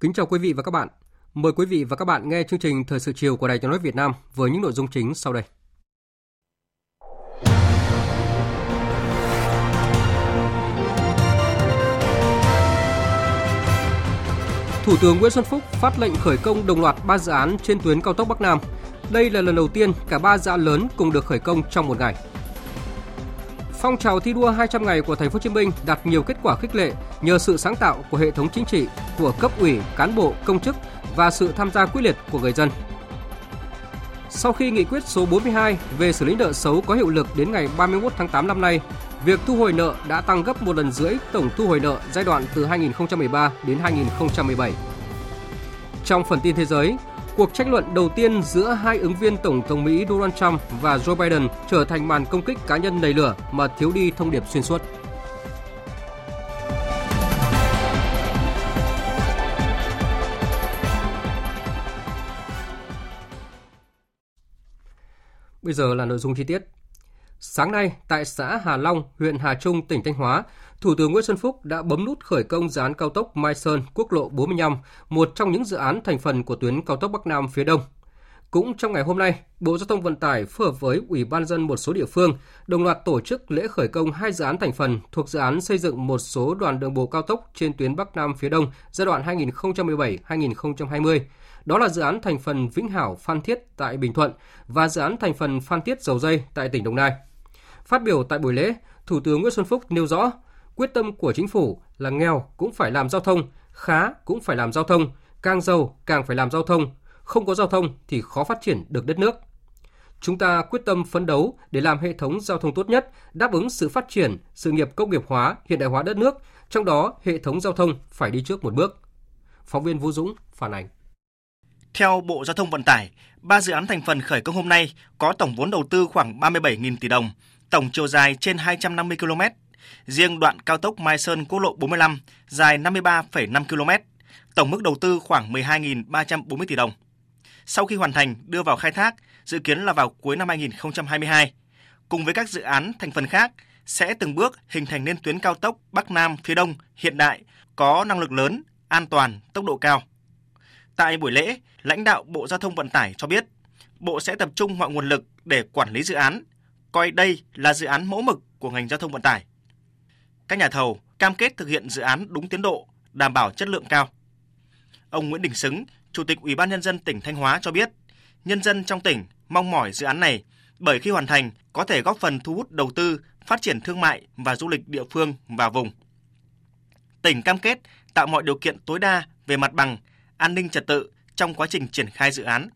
Kính chào quý vị và các bạn. Mời quý vị và các bạn nghe chương trình Thời sự chiều của Đài Tiếng nói Việt Nam với những nội dung chính sau đây. Thủ tướng Nguyễn Xuân Phúc phát lệnh khởi công đồng loạt 3 dự án trên tuyến cao tốc Bắc Nam. Đây là lần đầu tiên cả 3 dự án lớn cùng được khởi công trong một ngày. Phong trào thi đua 200 ngày của thành phố Hồ Chí Minh đạt nhiều kết quả khích lệ nhờ sự sáng tạo của hệ thống chính trị, của cấp ủy, cán bộ, công chức và sự tham gia quyết liệt của người dân. Sau khi nghị quyết số 42 về xử lý nợ xấu có hiệu lực đến ngày 31 tháng 8 năm nay, việc thu hồi nợ đã tăng gấp một lần rưỡi tổng thu hồi nợ giai đoạn từ 2013 đến 2017. Trong phần tin thế giới, Cuộc tranh luận đầu tiên giữa hai ứng viên Tổng thống Mỹ Donald Trump và Joe Biden trở thành màn công kích cá nhân đầy lửa mà thiếu đi thông điệp xuyên suốt. Bây giờ là nội dung chi tiết. Sáng nay, tại xã Hà Long, huyện Hà Trung, tỉnh Thanh Hóa, Thủ tướng Nguyễn Xuân Phúc đã bấm nút khởi công dự án cao tốc Mai Sơn, quốc lộ 45, một trong những dự án thành phần của tuyến cao tốc Bắc Nam phía Đông. Cũng trong ngày hôm nay, Bộ Giao thông Vận tải phối hợp với Ủy ban dân một số địa phương đồng loạt tổ chức lễ khởi công hai dự án thành phần thuộc dự án xây dựng một số đoàn đường bộ cao tốc trên tuyến Bắc Nam phía Đông giai đoạn 2017-2020. Đó là dự án thành phần Vĩnh Hảo Phan Thiết tại Bình Thuận và dự án thành phần Phan Thiết Dầu Dây tại tỉnh Đồng Nai. Phát biểu tại buổi lễ, Thủ tướng Nguyễn Xuân Phúc nêu rõ, quyết tâm của chính phủ là nghèo cũng phải làm giao thông, khá cũng phải làm giao thông, càng giàu càng phải làm giao thông, không có giao thông thì khó phát triển được đất nước. Chúng ta quyết tâm phấn đấu để làm hệ thống giao thông tốt nhất, đáp ứng sự phát triển, sự nghiệp công nghiệp hóa, hiện đại hóa đất nước, trong đó hệ thống giao thông phải đi trước một bước. Phóng viên Vũ Dũng phản ánh. Theo Bộ Giao thông Vận tải, ba dự án thành phần khởi công hôm nay có tổng vốn đầu tư khoảng 37.000 tỷ đồng, tổng chiều dài trên 250 km. Riêng đoạn cao tốc Mai Sơn quốc lộ 45 dài 53,5 km, tổng mức đầu tư khoảng 12.340 tỷ đồng. Sau khi hoàn thành đưa vào khai thác, dự kiến là vào cuối năm 2022. Cùng với các dự án thành phần khác, sẽ từng bước hình thành nên tuyến cao tốc Bắc Nam phía Đông hiện đại, có năng lực lớn, an toàn, tốc độ cao. Tại buổi lễ, lãnh đạo Bộ Giao thông Vận tải cho biết, Bộ sẽ tập trung mọi nguồn lực để quản lý dự án, coi đây là dự án mẫu mực của ngành giao thông vận tải. Các nhà thầu cam kết thực hiện dự án đúng tiến độ, đảm bảo chất lượng cao. Ông Nguyễn Đình Xứng, Chủ tịch Ủy ban nhân dân tỉnh Thanh Hóa cho biết, nhân dân trong tỉnh mong mỏi dự án này bởi khi hoàn thành có thể góp phần thu hút đầu tư, phát triển thương mại và du lịch địa phương và vùng. Tỉnh cam kết tạo mọi điều kiện tối đa về mặt bằng, an ninh trật tự trong quá trình triển khai dự án.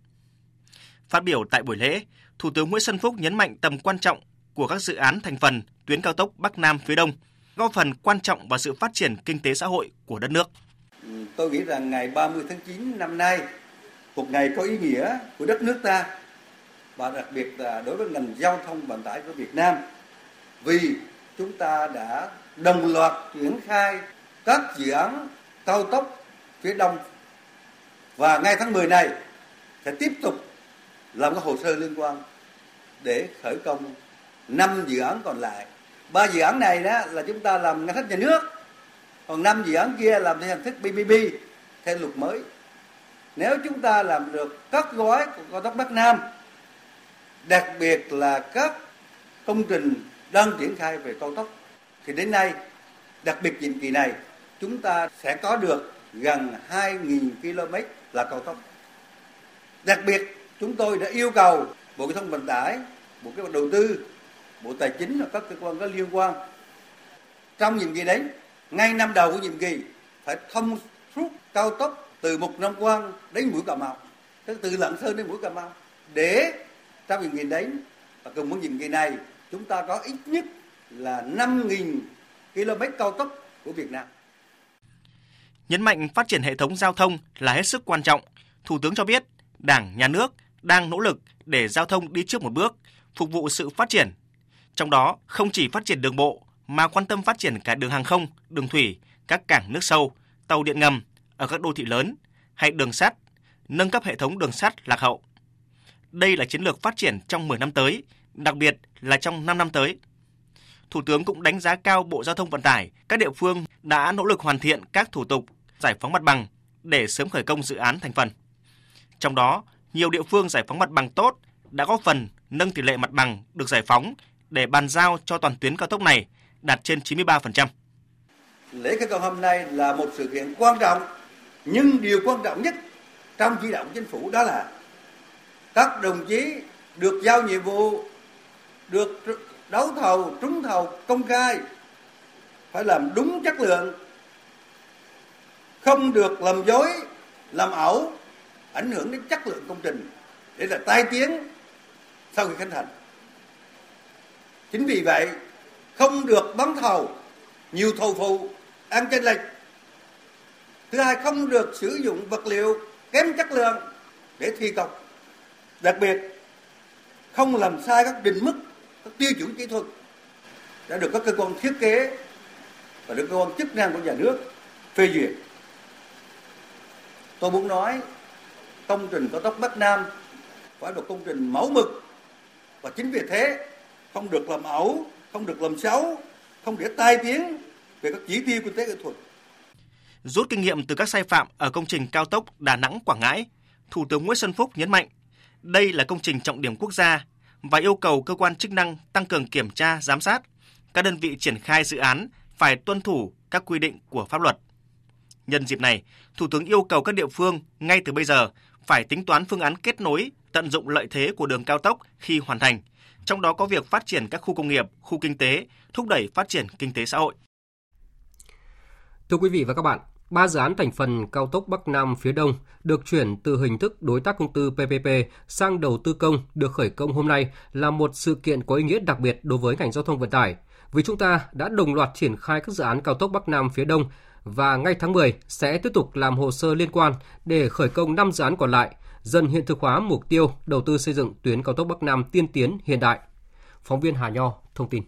Phát biểu tại buổi lễ, Thủ tướng Nguyễn Xuân Phúc nhấn mạnh tầm quan trọng của các dự án thành phần tuyến cao tốc Bắc Nam phía Đông, góp phần quan trọng vào sự phát triển kinh tế xã hội của đất nước. Tôi nghĩ rằng ngày 30 tháng 9 năm nay, một ngày có ý nghĩa của đất nước ta và đặc biệt là đối với ngành giao thông vận tải của Việt Nam vì chúng ta đã đồng loạt triển khai các dự án cao tốc phía đông và ngay tháng 10 này sẽ tiếp tục làm các hồ sơ liên quan để khởi công 5 dự án còn lại. Ba dự án này đó là chúng ta làm ngân sách nhà nước, còn năm dự án kia làm theo hình thức PPP theo luật mới. Nếu chúng ta làm được các gói của cao tốc Bắc Nam, đặc biệt là các công trình đang triển khai về cao tốc, thì đến nay, đặc biệt nhiệm kỳ này, chúng ta sẽ có được gần 2.000 km là cao tốc. Đặc biệt, chúng tôi đã yêu cầu Bộ Giao thông Vận tải, Bộ Kế hoạch Đầu tư, Bộ Tài chính và các cơ quan có liên quan trong nhiệm kỳ đấy ngay năm đầu của nhiệm kỳ phải thông suốt cao tốc từ Mục Nam Quan đến mũi Cà Mau, tức từ Lạng Sơn đến mũi Cà Mau để trong nhiệm kỳ đấy và cùng với nhiệm kỳ này chúng ta có ít nhất là 5.000 km cao tốc của Việt Nam. Nhấn mạnh phát triển hệ thống giao thông là hết sức quan trọng, Thủ tướng cho biết Đảng, Nhà nước đang nỗ lực để giao thông đi trước một bước, phục vụ sự phát triển. Trong đó không chỉ phát triển đường bộ mà quan tâm phát triển cả đường hàng không, đường thủy, các cảng nước sâu, tàu điện ngầm ở các đô thị lớn hay đường sắt, nâng cấp hệ thống đường sắt lạc hậu. Đây là chiến lược phát triển trong 10 năm tới, đặc biệt là trong 5 năm tới. Thủ tướng cũng đánh giá cao Bộ Giao thông Vận tải, các địa phương đã nỗ lực hoàn thiện các thủ tục giải phóng mặt bằng để sớm khởi công dự án thành phần. Trong đó, nhiều địa phương giải phóng mặt bằng tốt đã góp phần nâng tỷ lệ mặt bằng được giải phóng để bàn giao cho toàn tuyến cao tốc này đạt trên 93%. Lễ khởi công hôm nay là một sự kiện quan trọng, nhưng điều quan trọng nhất trong chỉ đạo của chính phủ đó là các đồng chí được giao nhiệm vụ, được đấu thầu, trúng thầu công khai, phải làm đúng chất lượng, không được làm dối, làm ẩu, ảnh hưởng đến chất lượng công trình để là tai tiếng sau khi khánh thành. Chính vì vậy, không được bắn thầu nhiều thầu phụ ăn chênh lệch. Thứ hai, không được sử dụng vật liệu kém chất lượng để thi công. Đặc biệt, không làm sai các định mức, các tiêu chuẩn kỹ thuật đã được các cơ quan thiết kế và được cơ quan chức năng của nhà nước phê duyệt. Tôi muốn nói công trình cao tốc Bắc Nam phải là công trình mẫu mực và chính vì thế không được làm ẩu, không được làm xấu, không để tai tiếng về các chỉ tiêu kinh tế kỹ thuật. Rút kinh nghiệm từ các sai phạm ở công trình cao tốc Đà Nẵng Quảng Ngãi, Thủ tướng Nguyễn Xuân Phúc nhấn mạnh đây là công trình trọng điểm quốc gia và yêu cầu cơ quan chức năng tăng cường kiểm tra, giám sát. Các đơn vị triển khai dự án phải tuân thủ các quy định của pháp luật. Nhân dịp này, Thủ tướng yêu cầu các địa phương ngay từ bây giờ phải tính toán phương án kết nối, tận dụng lợi thế của đường cao tốc khi hoàn thành, trong đó có việc phát triển các khu công nghiệp, khu kinh tế, thúc đẩy phát triển kinh tế xã hội. Thưa quý vị và các bạn, ba dự án thành phần cao tốc Bắc Nam phía Đông được chuyển từ hình thức đối tác công tư PPP sang đầu tư công được khởi công hôm nay là một sự kiện có ý nghĩa đặc biệt đối với ngành giao thông vận tải, vì chúng ta đã đồng loạt triển khai các dự án cao tốc Bắc Nam phía Đông và ngay tháng 10 sẽ tiếp tục làm hồ sơ liên quan để khởi công 5 dự án còn lại, dần hiện thực hóa mục tiêu đầu tư xây dựng tuyến cao tốc Bắc Nam tiên tiến, hiện đại. Phóng viên Hà Nho thông tin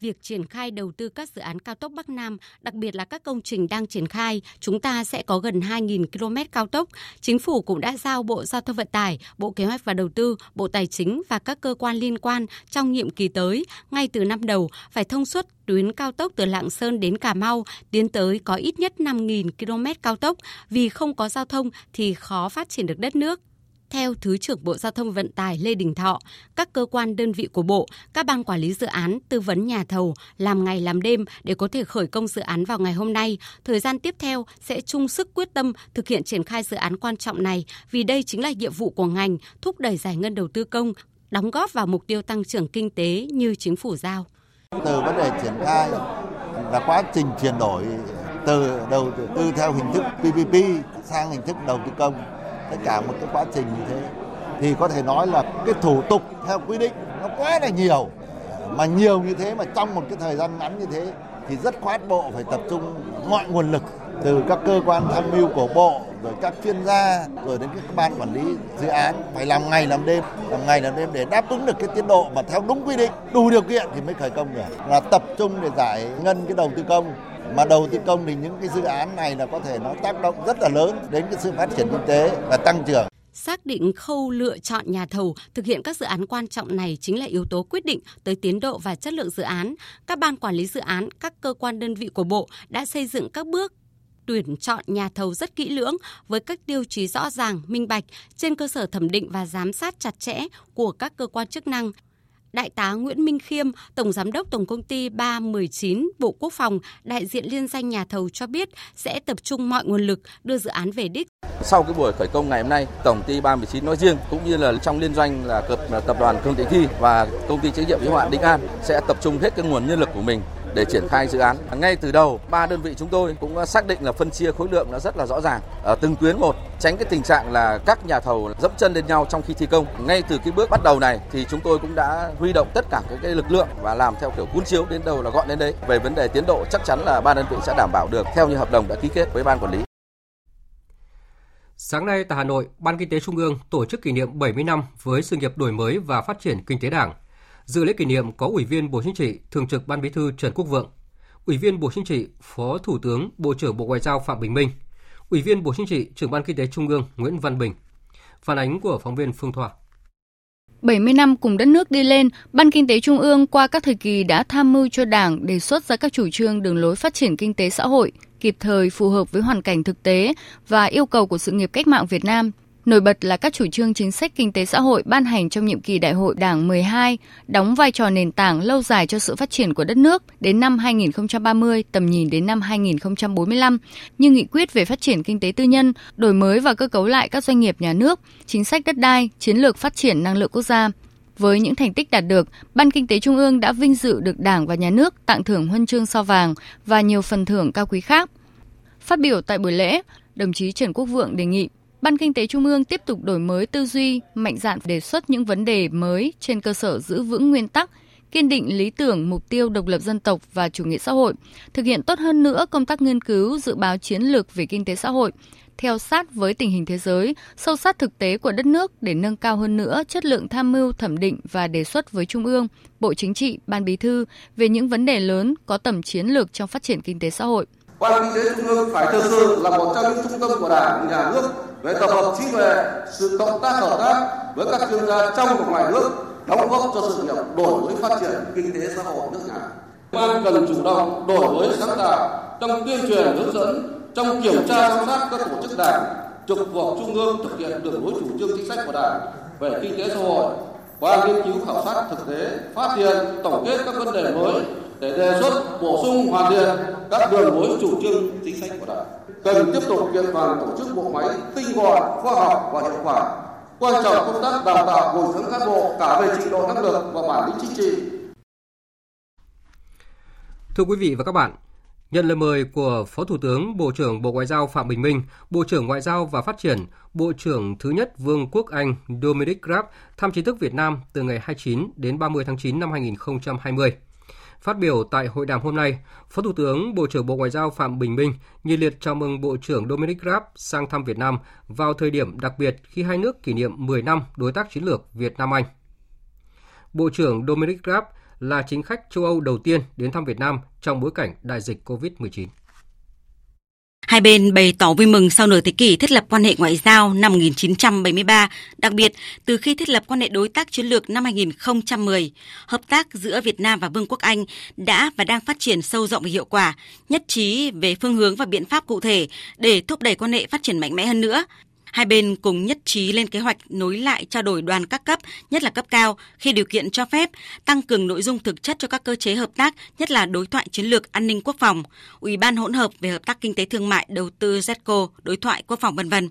việc triển khai đầu tư các dự án cao tốc Bắc Nam, đặc biệt là các công trình đang triển khai, chúng ta sẽ có gần 2.000 km cao tốc. Chính phủ cũng đã giao Bộ Giao thông Vận tải, Bộ Kế hoạch và Đầu tư, Bộ Tài chính và các cơ quan liên quan trong nhiệm kỳ tới, ngay từ năm đầu, phải thông suốt tuyến cao tốc từ Lạng Sơn đến Cà Mau tiến tới có ít nhất 5.000 km cao tốc vì không có giao thông thì khó phát triển được đất nước. Theo Thứ trưởng Bộ Giao thông Vận tải Lê Đình Thọ, các cơ quan đơn vị của Bộ, các ban quản lý dự án tư vấn nhà thầu làm ngày làm đêm để có thể khởi công dự án vào ngày hôm nay. Thời gian tiếp theo sẽ chung sức quyết tâm thực hiện triển khai dự án quan trọng này vì đây chính là nhiệm vụ của ngành thúc đẩy giải ngân đầu tư công, đóng góp vào mục tiêu tăng trưởng kinh tế như chính phủ giao. Từ vấn đề triển khai là quá trình chuyển đổi từ đầu tư theo hình thức PPP sang hình thức đầu tư công tất cả một cái quá trình như thế. Thì có thể nói là cái thủ tục theo quy định nó quá là nhiều. Mà nhiều như thế, mà trong một cái thời gian ngắn như thế, thì rất khoát bộ phải tập trung mọi nguồn lực từ các cơ quan tham mưu của bộ rồi các chuyên gia rồi đến các ban quản lý dự án phải làm ngày làm đêm làm ngày làm đêm để đáp ứng được cái tiến độ mà theo đúng quy định đủ điều kiện thì mới khởi công được. Là tập trung để giải ngân cái đầu tư công. Mà đầu tư công thì những cái dự án này là có thể nó tác động rất là lớn đến cái sự phát triển kinh tế và tăng trưởng. Xác định khâu lựa chọn nhà thầu thực hiện các dự án quan trọng này chính là yếu tố quyết định tới tiến độ và chất lượng dự án. Các ban quản lý dự án, các cơ quan đơn vị của Bộ đã xây dựng các bước tuyển chọn nhà thầu rất kỹ lưỡng với các tiêu chí rõ ràng, minh bạch trên cơ sở thẩm định và giám sát chặt chẽ của các cơ quan chức năng. Đại tá Nguyễn Minh Khiêm, Tổng Giám đốc Tổng Công ty 319 Bộ Quốc phòng, đại diện liên danh nhà thầu cho biết sẽ tập trung mọi nguồn lực đưa dự án về đích. Sau cái buổi khởi công ngày hôm nay, tổng ty 319 nói riêng cũng như là trong liên doanh là tập đoàn Công ty Thi và công ty trách nhiệm hữu hạn Đinh An sẽ tập trung hết cái nguồn nhân lực của mình để triển khai dự án. Ngay từ đầu, ba đơn vị chúng tôi cũng xác định là phân chia khối lượng nó rất là rõ ràng ở từng tuyến một, tránh cái tình trạng là các nhà thầu dẫm chân lên nhau trong khi thi công. Ngay từ cái bước bắt đầu này thì chúng tôi cũng đã huy động tất cả các cái lực lượng và làm theo kiểu cuốn chiếu đến đâu là gọn đến đấy. Về vấn đề tiến độ chắc chắn là ba đơn vị sẽ đảm bảo được theo như hợp đồng đã ký kết với ban quản lý. Sáng nay tại Hà Nội, Ban Kinh tế Trung ương tổ chức kỷ niệm 70 năm với sự nghiệp đổi mới và phát triển kinh tế Đảng. Dự lễ kỷ niệm có Ủy viên Bộ Chính trị, Thường trực Ban Bí thư Trần Quốc Vượng, Ủy viên Bộ Chính trị, Phó Thủ tướng, Bộ trưởng Bộ Ngoại giao Phạm Bình Minh, Ủy viên Bộ Chính trị, Trưởng ban Kinh tế Trung ương Nguyễn Văn Bình. Phản ánh của phóng viên Phương Thoa. 70 năm cùng đất nước đi lên, Ban Kinh tế Trung ương qua các thời kỳ đã tham mưu cho Đảng đề xuất ra các chủ trương đường lối phát triển kinh tế xã hội, kịp thời phù hợp với hoàn cảnh thực tế và yêu cầu của sự nghiệp cách mạng Việt Nam Nổi bật là các chủ trương chính sách kinh tế xã hội ban hành trong nhiệm kỳ Đại hội Đảng 12, đóng vai trò nền tảng lâu dài cho sự phát triển của đất nước đến năm 2030, tầm nhìn đến năm 2045, như nghị quyết về phát triển kinh tế tư nhân, đổi mới và cơ cấu lại các doanh nghiệp nhà nước, chính sách đất đai, chiến lược phát triển năng lượng quốc gia. Với những thành tích đạt được, Ban Kinh tế Trung ương đã vinh dự được Đảng và Nhà nước tặng thưởng huân chương sao vàng và nhiều phần thưởng cao quý khác. Phát biểu tại buổi lễ, đồng chí Trần Quốc Vượng đề nghị Ban Kinh tế Trung ương tiếp tục đổi mới tư duy, mạnh dạn đề xuất những vấn đề mới trên cơ sở giữ vững nguyên tắc, kiên định lý tưởng, mục tiêu độc lập dân tộc và chủ nghĩa xã hội, thực hiện tốt hơn nữa công tác nghiên cứu, dự báo chiến lược về kinh tế xã hội, theo sát với tình hình thế giới, sâu sát thực tế của đất nước để nâng cao hơn nữa chất lượng tham mưu, thẩm định và đề xuất với Trung ương, Bộ Chính trị, Ban Bí thư về những vấn đề lớn có tầm chiến lược trong phát triển kinh tế xã hội. Ban Kinh tế Trung ương phải thực sự là một trong những trung tâm của Đảng, Nhà nước về tập hợp trí tuệ, sự cộng tác hợp tác với các chuyên gia trong và ngoài nước, đóng góp cho sự nghiệp đổi mới phát triển kinh tế xã hội nước nhà. Ban cần chủ động đổi mới sáng tạo trong tuyên truyền hướng dẫn, trong kiểm tra giám sát các tổ chức đảng, trực thuộc trung ương thực hiện đường lối chủ trương chính sách của đảng về kinh tế xã hội qua nghiên cứu khảo sát thực tế, phát hiện, tổng kết các vấn đề mới để đề xuất bổ sung hoàn thiện các đường lối chủ trương chính sách của đảng. Cần tiếp tục kiện toàn tổ chức bộ máy tinh gọn khoa học và hiệu quả. Quan trọng công tác đào tạo bồi dưỡng cán bộ cả về trình độ năng lực và bản lĩnh chính trị. Thưa quý vị và các bạn, Nhận lời mời của Phó Thủ tướng, Bộ trưởng Bộ Ngoại giao Phạm Bình Minh, Bộ trưởng Ngoại giao và Phát triển, Bộ trưởng thứ nhất Vương quốc Anh Dominic Raab thăm chính thức Việt Nam từ ngày 29 đến 30 tháng 9 năm 2020. Phát biểu tại hội đàm hôm nay, Phó Thủ tướng Bộ trưởng Bộ Ngoại giao Phạm Bình Minh nhiệt liệt chào mừng Bộ trưởng Dominic Raab sang thăm Việt Nam vào thời điểm đặc biệt khi hai nước kỷ niệm 10 năm đối tác chiến lược Việt Nam Anh. Bộ trưởng Dominic Raab là chính khách châu Âu đầu tiên đến thăm Việt Nam trong bối cảnh đại dịch COVID-19. Hai bên bày tỏ vui mừng sau nửa thế kỷ thiết lập quan hệ ngoại giao năm 1973, đặc biệt từ khi thiết lập quan hệ đối tác chiến lược năm 2010, hợp tác giữa Việt Nam và Vương quốc Anh đã và đang phát triển sâu rộng và hiệu quả, nhất trí về phương hướng và biện pháp cụ thể để thúc đẩy quan hệ phát triển mạnh mẽ hơn nữa, Hai bên cùng nhất trí lên kế hoạch nối lại trao đổi đoàn các cấp, nhất là cấp cao, khi điều kiện cho phép, tăng cường nội dung thực chất cho các cơ chế hợp tác, nhất là đối thoại chiến lược an ninh quốc phòng, Ủy ban hỗn hợp về hợp tác kinh tế thương mại, đầu tư ZECO, đối thoại quốc phòng vân vân.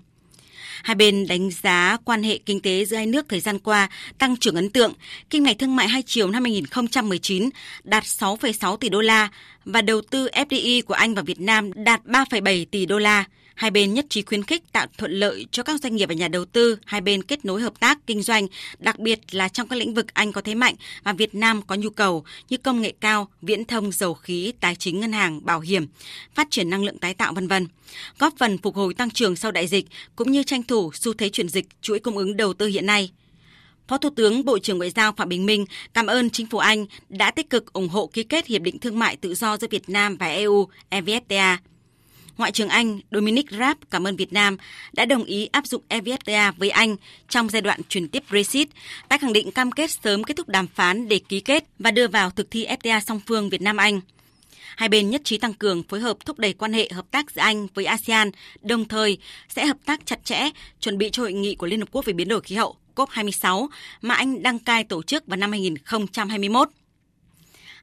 Hai bên đánh giá quan hệ kinh tế giữa hai nước thời gian qua tăng trưởng ấn tượng, kinh ngạch thương mại hai chiều năm 2019 đạt 6,6 tỷ đô la và đầu tư FDI của Anh và Việt Nam đạt 3,7 tỷ đô la. Hai bên nhất trí khuyến khích tạo thuận lợi cho các doanh nghiệp và nhà đầu tư, hai bên kết nối hợp tác kinh doanh, đặc biệt là trong các lĩnh vực Anh có thế mạnh và Việt Nam có nhu cầu như công nghệ cao, viễn thông, dầu khí, tài chính ngân hàng, bảo hiểm, phát triển năng lượng tái tạo vân vân. Góp phần phục hồi tăng trưởng sau đại dịch cũng như tranh thủ xu thế chuyển dịch chuỗi cung ứng đầu tư hiện nay. Phó Thủ tướng Bộ trưởng Ngoại giao Phạm Bình Minh cảm ơn chính phủ Anh đã tích cực ủng hộ ký kết Hiệp định Thương mại Tự do giữa Việt Nam và EU EVFTA Ngoại trưởng Anh Dominic Raab cảm ơn Việt Nam đã đồng ý áp dụng evfta với Anh trong giai đoạn chuyển tiếp Brexit, tái khẳng định cam kết sớm kết thúc đàm phán để ký kết và đưa vào thực thi FTA song phương Việt Nam-Anh. Hai bên nhất trí tăng cường phối hợp thúc đẩy quan hệ hợp tác giữa Anh với ASEAN, đồng thời sẽ hợp tác chặt chẽ chuẩn bị cho hội nghị của Liên Hợp Quốc về biến đổi khí hậu COP26 mà Anh đăng cai tổ chức vào năm 2021.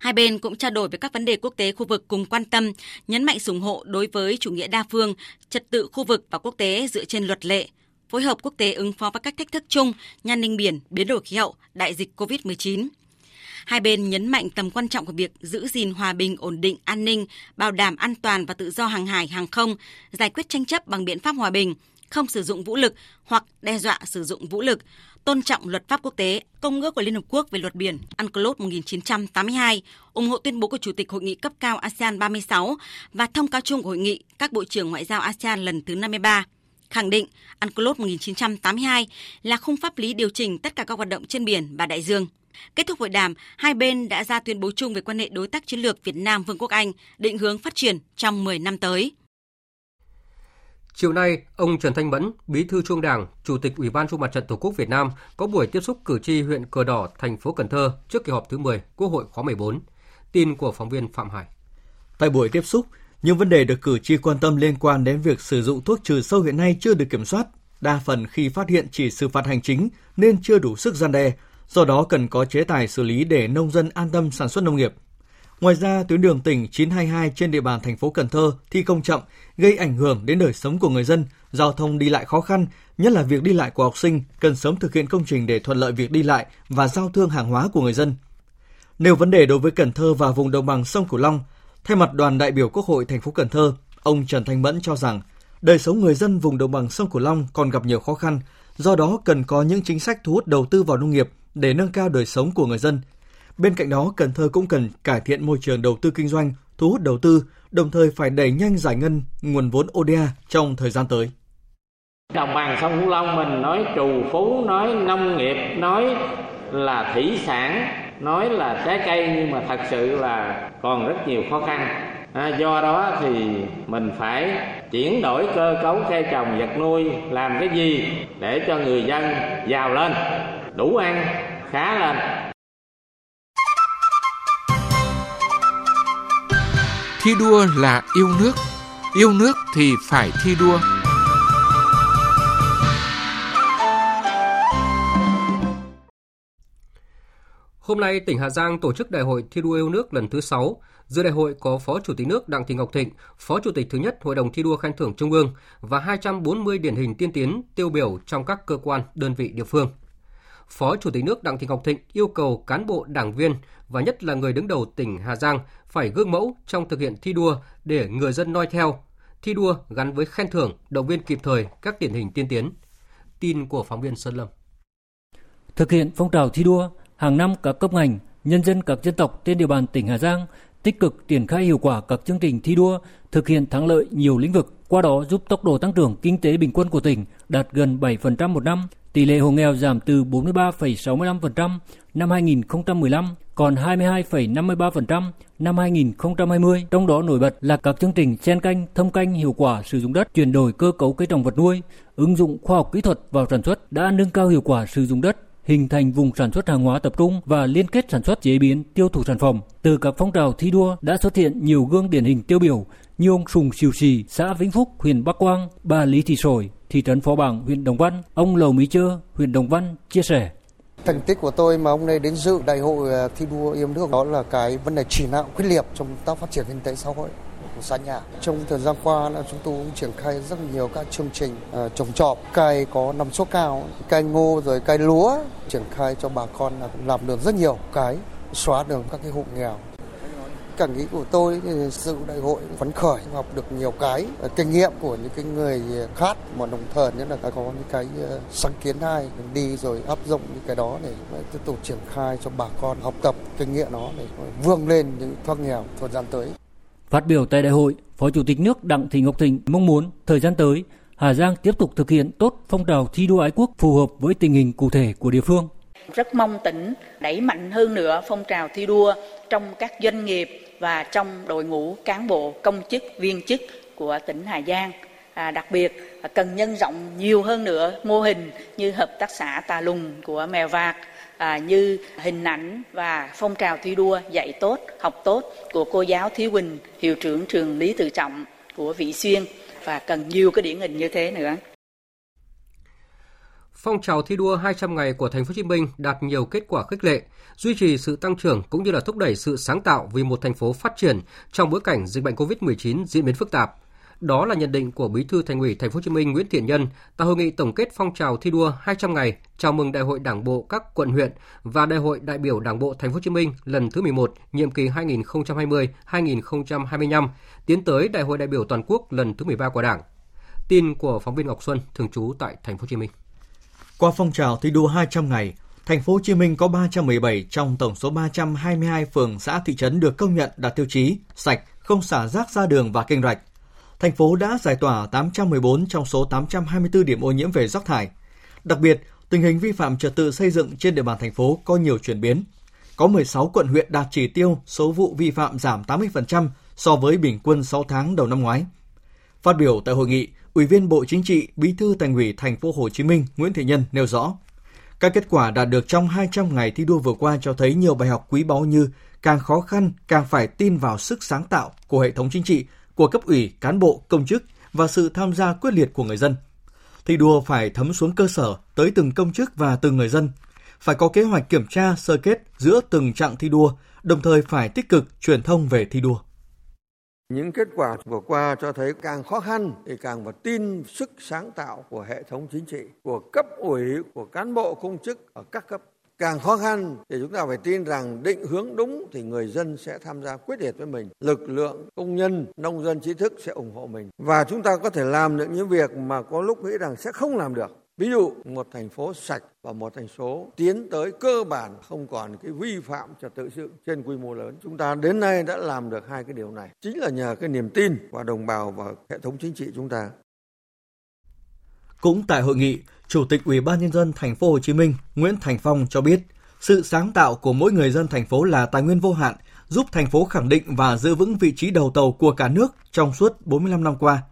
Hai bên cũng trao đổi về các vấn đề quốc tế khu vực cùng quan tâm, nhấn mạnh ủng hộ đối với chủ nghĩa đa phương, trật tự khu vực và quốc tế dựa trên luật lệ, phối hợp quốc tế ứng phó với các thách thức chung, an ninh biển, biến đổi khí hậu, đại dịch COVID-19. Hai bên nhấn mạnh tầm quan trọng của việc giữ gìn hòa bình, ổn định, an ninh, bảo đảm an toàn và tự do hàng hải, hàng không, giải quyết tranh chấp bằng biện pháp hòa bình, không sử dụng vũ lực hoặc đe dọa sử dụng vũ lực, tôn trọng luật pháp quốc tế, Công ước của Liên Hợp Quốc về luật biển UNCLOS 1982, ủng hộ tuyên bố của Chủ tịch Hội nghị cấp cao ASEAN 36 và thông cáo chung của Hội nghị các Bộ trưởng Ngoại giao ASEAN lần thứ 53 khẳng định UNCLOS 1982 là khung pháp lý điều chỉnh tất cả các hoạt động trên biển và đại dương. Kết thúc hội đàm, hai bên đã ra tuyên bố chung về quan hệ đối tác chiến lược Việt Nam Vương quốc Anh, định hướng phát triển trong 10 năm tới. Chiều nay, ông Trần Thanh Mẫn, Bí thư Trung Đảng, Chủ tịch Ủy ban Trung mặt trận Tổ quốc Việt Nam có buổi tiếp xúc cử tri huyện Cờ Đỏ, thành phố Cần Thơ trước kỳ họp thứ 10 Quốc hội khóa 14. Tin của phóng viên Phạm Hải. Tại buổi tiếp xúc, những vấn đề được cử tri quan tâm liên quan đến việc sử dụng thuốc trừ sâu hiện nay chưa được kiểm soát. Đa phần khi phát hiện chỉ xử phạt hành chính nên chưa đủ sức gian đe, do đó cần có chế tài xử lý để nông dân an tâm sản xuất nông nghiệp. Ngoài ra, tuyến đường tỉnh 922 trên địa bàn thành phố Cần Thơ thi công chậm gây ảnh hưởng đến đời sống của người dân, giao thông đi lại khó khăn, nhất là việc đi lại của học sinh, cần sớm thực hiện công trình để thuận lợi việc đi lại và giao thương hàng hóa của người dân. Nêu vấn đề đối với Cần Thơ và vùng đồng bằng sông Cửu Long, thay mặt đoàn đại biểu Quốc hội thành phố Cần Thơ, ông Trần Thanh Mẫn cho rằng đời sống người dân vùng đồng bằng sông Cửu Long còn gặp nhiều khó khăn, do đó cần có những chính sách thu hút đầu tư vào nông nghiệp để nâng cao đời sống của người dân. Bên cạnh đó, Cần Thơ cũng cần cải thiện môi trường đầu tư kinh doanh, thu hút đầu tư, đồng thời phải đẩy nhanh giải ngân nguồn vốn ODA trong thời gian tới. Đồng bằng sông Cửu Long mình nói trù phú, nói nông nghiệp, nói là thủy sản, nói là trái cây nhưng mà thật sự là còn rất nhiều khó khăn. À, do đó thì mình phải chuyển đổi cơ cấu cây trồng vật nuôi làm cái gì để cho người dân giàu lên, đủ ăn, khá lên. Thi đua là yêu nước, yêu nước thì phải thi đua. Hôm nay, tỉnh Hà Giang tổ chức Đại hội thi đua yêu nước lần thứ 6. Dự đại hội có Phó Chủ tịch nước Đặng Thị Ngọc Thịnh, Phó Chủ tịch thứ nhất Hội đồng thi đua khen thưởng Trung ương và 240 điển hình tiên tiến tiêu biểu trong các cơ quan, đơn vị địa phương. Phó Chủ tịch nước Đặng Thị Ngọc Thịnh yêu cầu cán bộ đảng viên và nhất là người đứng đầu tỉnh Hà Giang phải gương mẫu trong thực hiện thi đua để người dân noi theo. Thi đua gắn với khen thưởng, động viên kịp thời các điển hình tiên tiến. Tin của phóng viên Sơn Lâm. Thực hiện phong trào thi đua, hàng năm các cấp ngành, nhân dân các dân tộc trên địa bàn tỉnh Hà Giang tích cực triển khai hiệu quả các chương trình thi đua, thực hiện thắng lợi nhiều lĩnh vực, qua đó giúp tốc độ tăng trưởng kinh tế bình quân của tỉnh đạt gần 7% một năm, tỷ lệ hộ nghèo giảm từ 43,65% năm 2015 còn 22,53% năm 2020. Trong đó nổi bật là các chương trình chen canh, thâm canh hiệu quả sử dụng đất, chuyển đổi cơ cấu cây trồng vật nuôi, ứng dụng khoa học kỹ thuật vào sản xuất đã nâng cao hiệu quả sử dụng đất, hình thành vùng sản xuất hàng hóa tập trung và liên kết sản xuất chế biến tiêu thụ sản phẩm. Từ các phong trào thi đua đã xuất hiện nhiều gương điển hình tiêu biểu như ông Sùng Siêu Sì, xã Vĩnh Phúc, huyện Bắc Quang, bà Lý Thị Sồi, thị trấn Phó Bảng, huyện Đồng Văn, ông Lầu Mỹ Chơ, huyện Đồng Văn chia sẻ. Thành tích của tôi mà ông này đến dự đại hội à, thi đua yêu nước đó là cái vấn đề chỉ đạo quyết liệt trong công tác phát triển kinh tế xã hội của xã nhà. Trong thời gian qua là chúng tôi cũng triển khai rất nhiều các chương trình uh, trồng trọt, cây có năng suất cao, cây ngô rồi cây lúa triển khai cho bà con làm được rất nhiều cái xóa được các cái hộ nghèo cảm nghĩ của tôi thì sự đại hội phấn khởi học được nhiều cái kinh nghiệm của những cái người khác mà đồng thời nhất là có những cái ờ, sáng kiến hay đi rồi áp dụng những cái đó để tiếp tục triển khai cho bà con học tập kinh nghiệm đó để vươn lên những thoát nghèo thời gian tới. Phát biểu tại đại hội, Phó Chủ tịch nước Đặng Thị Ngọc Thịnh mong muốn thời gian tới Hà Giang tiếp tục thực hiện tốt phong trào thi đua ái quốc phù hợp với tình hình cụ thể của địa phương. Rất mong tỉnh đẩy mạnh hơn nữa phong trào thi đua trong các doanh nghiệp và trong đội ngũ cán bộ công chức viên chức của tỉnh Hà Giang. À, đặc biệt cần nhân rộng nhiều hơn nữa mô hình như hợp tác xã Tà Lùng của Mèo Vạc, à, như hình ảnh và phong trào thi đua dạy tốt, học tốt của cô giáo Thúy Quỳnh, hiệu trưởng trường Lý Tự Trọng của Vị Xuyên và cần nhiều cái điển hình như thế nữa. phong trào thi đua 200 ngày của thành phố Hồ Chí Minh đạt nhiều kết quả khích lệ, duy trì sự tăng trưởng cũng như là thúc đẩy sự sáng tạo vì một thành phố phát triển trong bối cảnh dịch bệnh COVID-19 diễn biến phức tạp. Đó là nhận định của Bí thư Thành ủy Thành phố Hồ Chí Minh Nguyễn Thiện Nhân tại hội nghị tổng kết phong trào thi đua 200 ngày chào mừng Đại hội Đảng bộ các quận huyện và Đại hội đại biểu Đảng bộ Thành phố Hồ Chí Minh lần thứ 11, nhiệm kỳ 2020-2025, tiến tới Đại hội đại biểu toàn quốc lần thứ 13 của Đảng. Tin của phóng viên Ngọc Xuân thường trú tại Thành phố Hồ Chí Minh. Qua phong trào thi đua 200 ngày, Thành phố Hồ Chí Minh có 317 trong tổng số 322 phường xã thị trấn được công nhận đạt tiêu chí sạch, không xả rác ra đường và kênh rạch. Thành phố đã giải tỏa 814 trong số 824 điểm ô nhiễm về rác thải. Đặc biệt, tình hình vi phạm trật tự xây dựng trên địa bàn thành phố có nhiều chuyển biến. Có 16 quận huyện đạt chỉ tiêu số vụ vi phạm giảm 80% so với bình quân 6 tháng đầu năm ngoái. Phát biểu tại hội nghị, Ủy viên Bộ Chính trị, Bí thư Thành ủy Thành phố Hồ Chí Minh Nguyễn Thị Nhân nêu rõ, các kết quả đạt được trong 200 ngày thi đua vừa qua cho thấy nhiều bài học quý báu như càng khó khăn càng phải tin vào sức sáng tạo của hệ thống chính trị, của cấp ủy, cán bộ, công chức và sự tham gia quyết liệt của người dân. Thi đua phải thấm xuống cơ sở, tới từng công chức và từng người dân. Phải có kế hoạch kiểm tra, sơ kết giữa từng trạng thi đua, đồng thời phải tích cực truyền thông về thi đua. Những kết quả vừa qua cho thấy càng khó khăn thì càng phải tin sức sáng tạo của hệ thống chính trị, của cấp ủy, của cán bộ công chức ở các cấp. Càng khó khăn thì chúng ta phải tin rằng định hướng đúng thì người dân sẽ tham gia quyết liệt với mình. Lực lượng công nhân, nông dân trí thức sẽ ủng hộ mình. Và chúng ta có thể làm được những việc mà có lúc nghĩ rằng sẽ không làm được. Ví dụ một thành phố sạch và một thành phố tiến tới cơ bản không còn cái vi phạm trật tự sự trên quy mô lớn. Chúng ta đến nay đã làm được hai cái điều này. Chính là nhờ cái niềm tin của đồng bào và hệ thống chính trị chúng ta. Cũng tại hội nghị, Chủ tịch Ủy ban nhân dân thành phố Hồ Chí Minh Nguyễn Thành Phong cho biết, sự sáng tạo của mỗi người dân thành phố là tài nguyên vô hạn, giúp thành phố khẳng định và giữ vững vị trí đầu tàu của cả nước trong suốt 45 năm qua.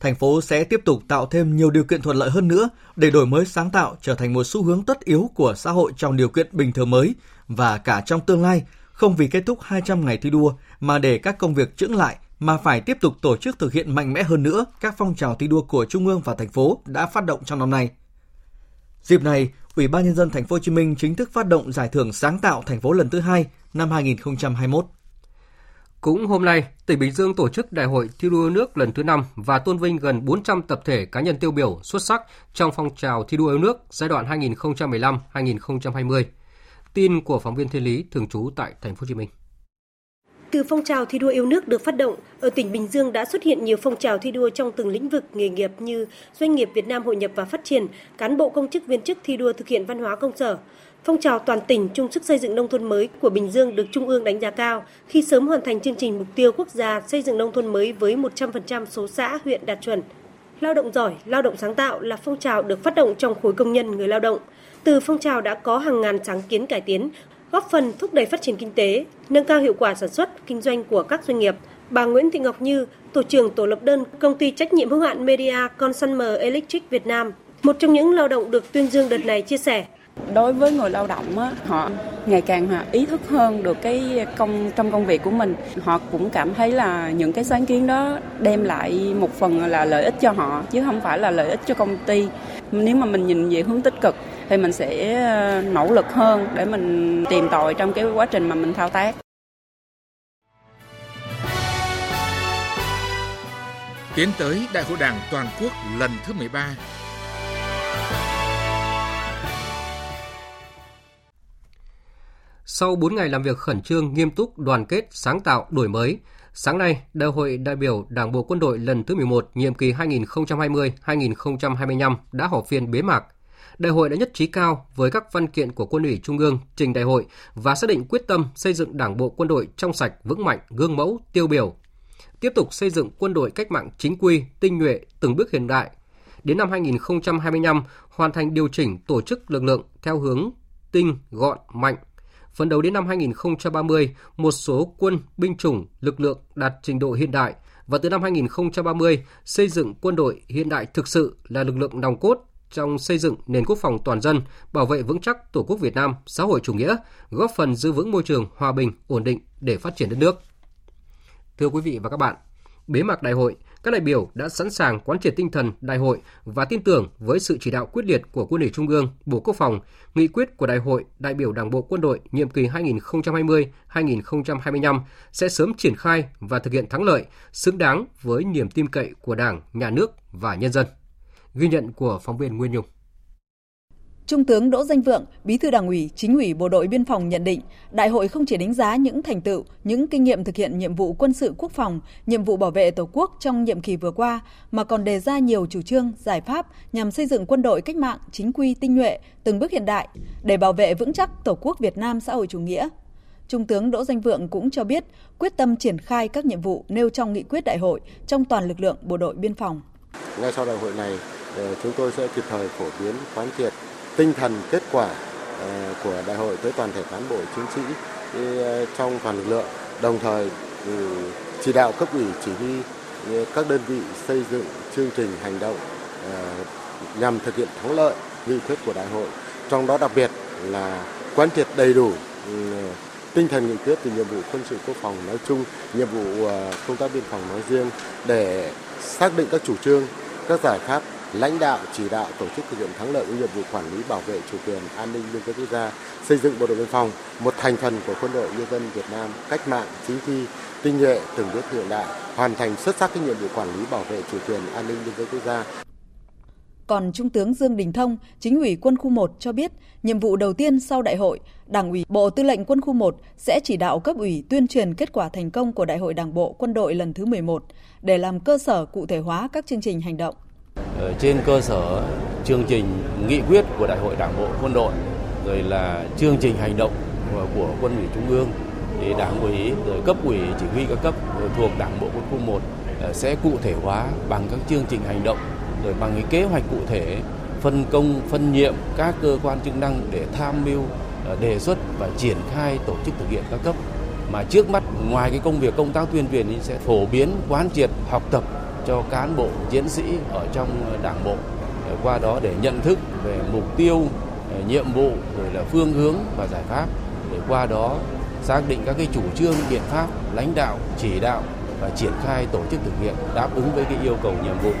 Thành phố sẽ tiếp tục tạo thêm nhiều điều kiện thuận lợi hơn nữa để đổi mới sáng tạo trở thành một xu hướng tất yếu của xã hội trong điều kiện bình thường mới và cả trong tương lai, không vì kết thúc 200 ngày thi đua mà để các công việc chững lại mà phải tiếp tục tổ chức thực hiện mạnh mẽ hơn nữa các phong trào thi đua của trung ương và thành phố đã phát động trong năm nay. Dịp này, Ủy ban nhân dân thành phố Hồ Chí Minh chính thức phát động giải thưởng sáng tạo thành phố lần thứ hai năm 2021. Cũng hôm nay, tỉnh Bình Dương tổ chức Đại hội thi đua nước lần thứ 5 và tôn vinh gần 400 tập thể cá nhân tiêu biểu xuất sắc trong phong trào thi đua yêu nước giai đoạn 2015-2020. Tin của phóng viên Thiên Lý thường trú tại thành phố Hồ Chí Minh. Từ phong trào thi đua yêu nước được phát động, ở tỉnh Bình Dương đã xuất hiện nhiều phong trào thi đua trong từng lĩnh vực nghề nghiệp như doanh nghiệp Việt Nam hội nhập và phát triển, cán bộ công chức viên chức thi đua thực hiện văn hóa công sở. Phong trào toàn tỉnh chung sức xây dựng nông thôn mới của Bình Dương được Trung ương đánh giá cao khi sớm hoàn thành chương trình mục tiêu quốc gia xây dựng nông thôn mới với 100% số xã huyện đạt chuẩn. Lao động giỏi, lao động sáng tạo là phong trào được phát động trong khối công nhân người lao động. Từ phong trào đã có hàng ngàn sáng kiến cải tiến, góp phần thúc đẩy phát triển kinh tế, nâng cao hiệu quả sản xuất, kinh doanh của các doanh nghiệp. Bà Nguyễn Thị Ngọc Như, tổ trưởng tổ lập đơn công ty trách nhiệm hữu hạn Media Consumer Electric Việt Nam, một trong những lao động được tuyên dương đợt này chia sẻ. Đối với người lao động á, họ ngày càng à, ý thức hơn được cái công trong công việc của mình. Họ cũng cảm thấy là những cái sáng kiến đó đem lại một phần là lợi ích cho họ chứ không phải là lợi ích cho công ty. Nếu mà mình nhìn về hướng tích cực thì mình sẽ ờ, nỗ lực hơn để mình tìm tòi trong cái quá trình mà mình thao tác. Tiến tới Đại hội Đảng toàn quốc lần thứ 13 Sau 4 ngày làm việc khẩn trương, nghiêm túc, đoàn kết, sáng tạo, đổi mới, sáng nay, Đại hội đại biểu Đảng bộ quân đội lần thứ 11, nhiệm kỳ 2020-2025 đã họp phiên bế mạc. Đại hội đã nhất trí cao với các văn kiện của Quân ủy Trung ương trình đại hội và xác định quyết tâm xây dựng Đảng bộ quân đội trong sạch, vững mạnh, gương mẫu, tiêu biểu. Tiếp tục xây dựng quân đội cách mạng chính quy, tinh nhuệ, từng bước hiện đại. Đến năm 2025, hoàn thành điều chỉnh tổ chức lực lượng theo hướng tinh, gọn, mạnh, Phấn đấu đến năm 2030, một số quân, binh chủng, lực lượng đạt trình độ hiện đại và từ năm 2030 xây dựng quân đội hiện đại thực sự là lực lượng nòng cốt trong xây dựng nền quốc phòng toàn dân, bảo vệ vững chắc Tổ quốc Việt Nam xã hội chủ nghĩa, góp phần giữ vững môi trường hòa bình, ổn định để phát triển đất nước. Thưa quý vị và các bạn, bế mạc đại hội, các đại biểu đã sẵn sàng quán triệt tinh thần đại hội và tin tưởng với sự chỉ đạo quyết liệt của Quân ủy Trung ương, Bộ Quốc phòng, nghị quyết của Đại hội đại biểu Đảng bộ quân đội nhiệm kỳ 2020-2025 sẽ sớm triển khai và thực hiện thắng lợi, xứng đáng với niềm tin cậy của Đảng, Nhà nước và nhân dân. Ghi nhận của phóng viên Nguyên Nhung. Trung tướng Đỗ Danh Vượng, Bí thư Đảng ủy, Chính ủy Bộ đội Biên phòng nhận định, đại hội không chỉ đánh giá những thành tựu, những kinh nghiệm thực hiện nhiệm vụ quân sự quốc phòng, nhiệm vụ bảo vệ Tổ quốc trong nhiệm kỳ vừa qua, mà còn đề ra nhiều chủ trương, giải pháp nhằm xây dựng quân đội cách mạng, chính quy, tinh nhuệ, từng bước hiện đại để bảo vệ vững chắc Tổ quốc Việt Nam xã hội chủ nghĩa. Trung tướng Đỗ Danh Vượng cũng cho biết quyết tâm triển khai các nhiệm vụ nêu trong nghị quyết đại hội trong toàn lực lượng bộ đội biên phòng. Ngay sau đại hội này, ờ, chúng tôi sẽ kịp thời phổ biến quán triệt tinh thần kết quả ờ, của đại hội tới toàn thể cán bộ chiến sĩ ờ, trong toàn lực lượng, đồng thời chỉ đạo cấp ủy chỉ huy ờ, các đơn vị xây dựng chương trình hành động nhằm thực hiện thắng lợi nghị quyết của đại hội. Trong đó đặc biệt là quán triệt đầy đủ ừ, tinh thần nghị quyết về nhiệm vụ quân sự quốc phòng nói chung, nhiệm vụ công tác biên phòng nói riêng để xác định các chủ trương, các giải pháp lãnh đạo chỉ đạo tổ chức thực hiện thắng lợi nhiệm vụ quản lý bảo vệ chủ quyền an ninh biên giới quốc gia xây dựng bộ đội biên phòng một thành phần của quân đội nhân dân Việt Nam cách mạng chính quy tinh nhuệ từng bước hiện đại hoàn thành xuất sắc các nhiệm vụ quản lý bảo vệ chủ quyền an ninh biên giới quốc gia còn Trung tướng Dương Đình Thông, chính ủy quân khu 1 cho biết, nhiệm vụ đầu tiên sau đại hội, Đảng ủy Bộ Tư lệnh Quân khu 1 sẽ chỉ đạo cấp ủy tuyên truyền kết quả thành công của Đại hội Đảng bộ quân đội lần thứ 11 để làm cơ sở cụ thể hóa các chương trình hành động. Ờ, trên cơ sở chương trình nghị quyết của Đại hội Đảng bộ quân đội, rồi là chương trình hành động của quân ủy trung ương thì đảng ủy, rồi cấp ủy chỉ huy các cấp thuộc đảng bộ quân khu 1 ờ, sẽ cụ thể hóa bằng các chương trình hành động, rồi bằng cái kế hoạch cụ thể, phân công, phân nhiệm các cơ quan chức năng để tham mưu ờ, đề xuất và triển khai tổ chức thực hiện các cấp. Mà trước mắt, ngoài cái công việc công tác tuyên truyền thì sẽ phổ biến, quán triệt, học tập cho cán bộ, chiến sĩ ở trong đảng bộ. Qua đó để nhận thức về mục tiêu ờ, nhiệm vụ, rồi là phương hướng và giải pháp. Để qua đó xác định các cái chủ trương, biện pháp, lãnh đạo, chỉ đạo và triển khai tổ chức thực hiện đáp ứng với cái yêu cầu nhiệm vụ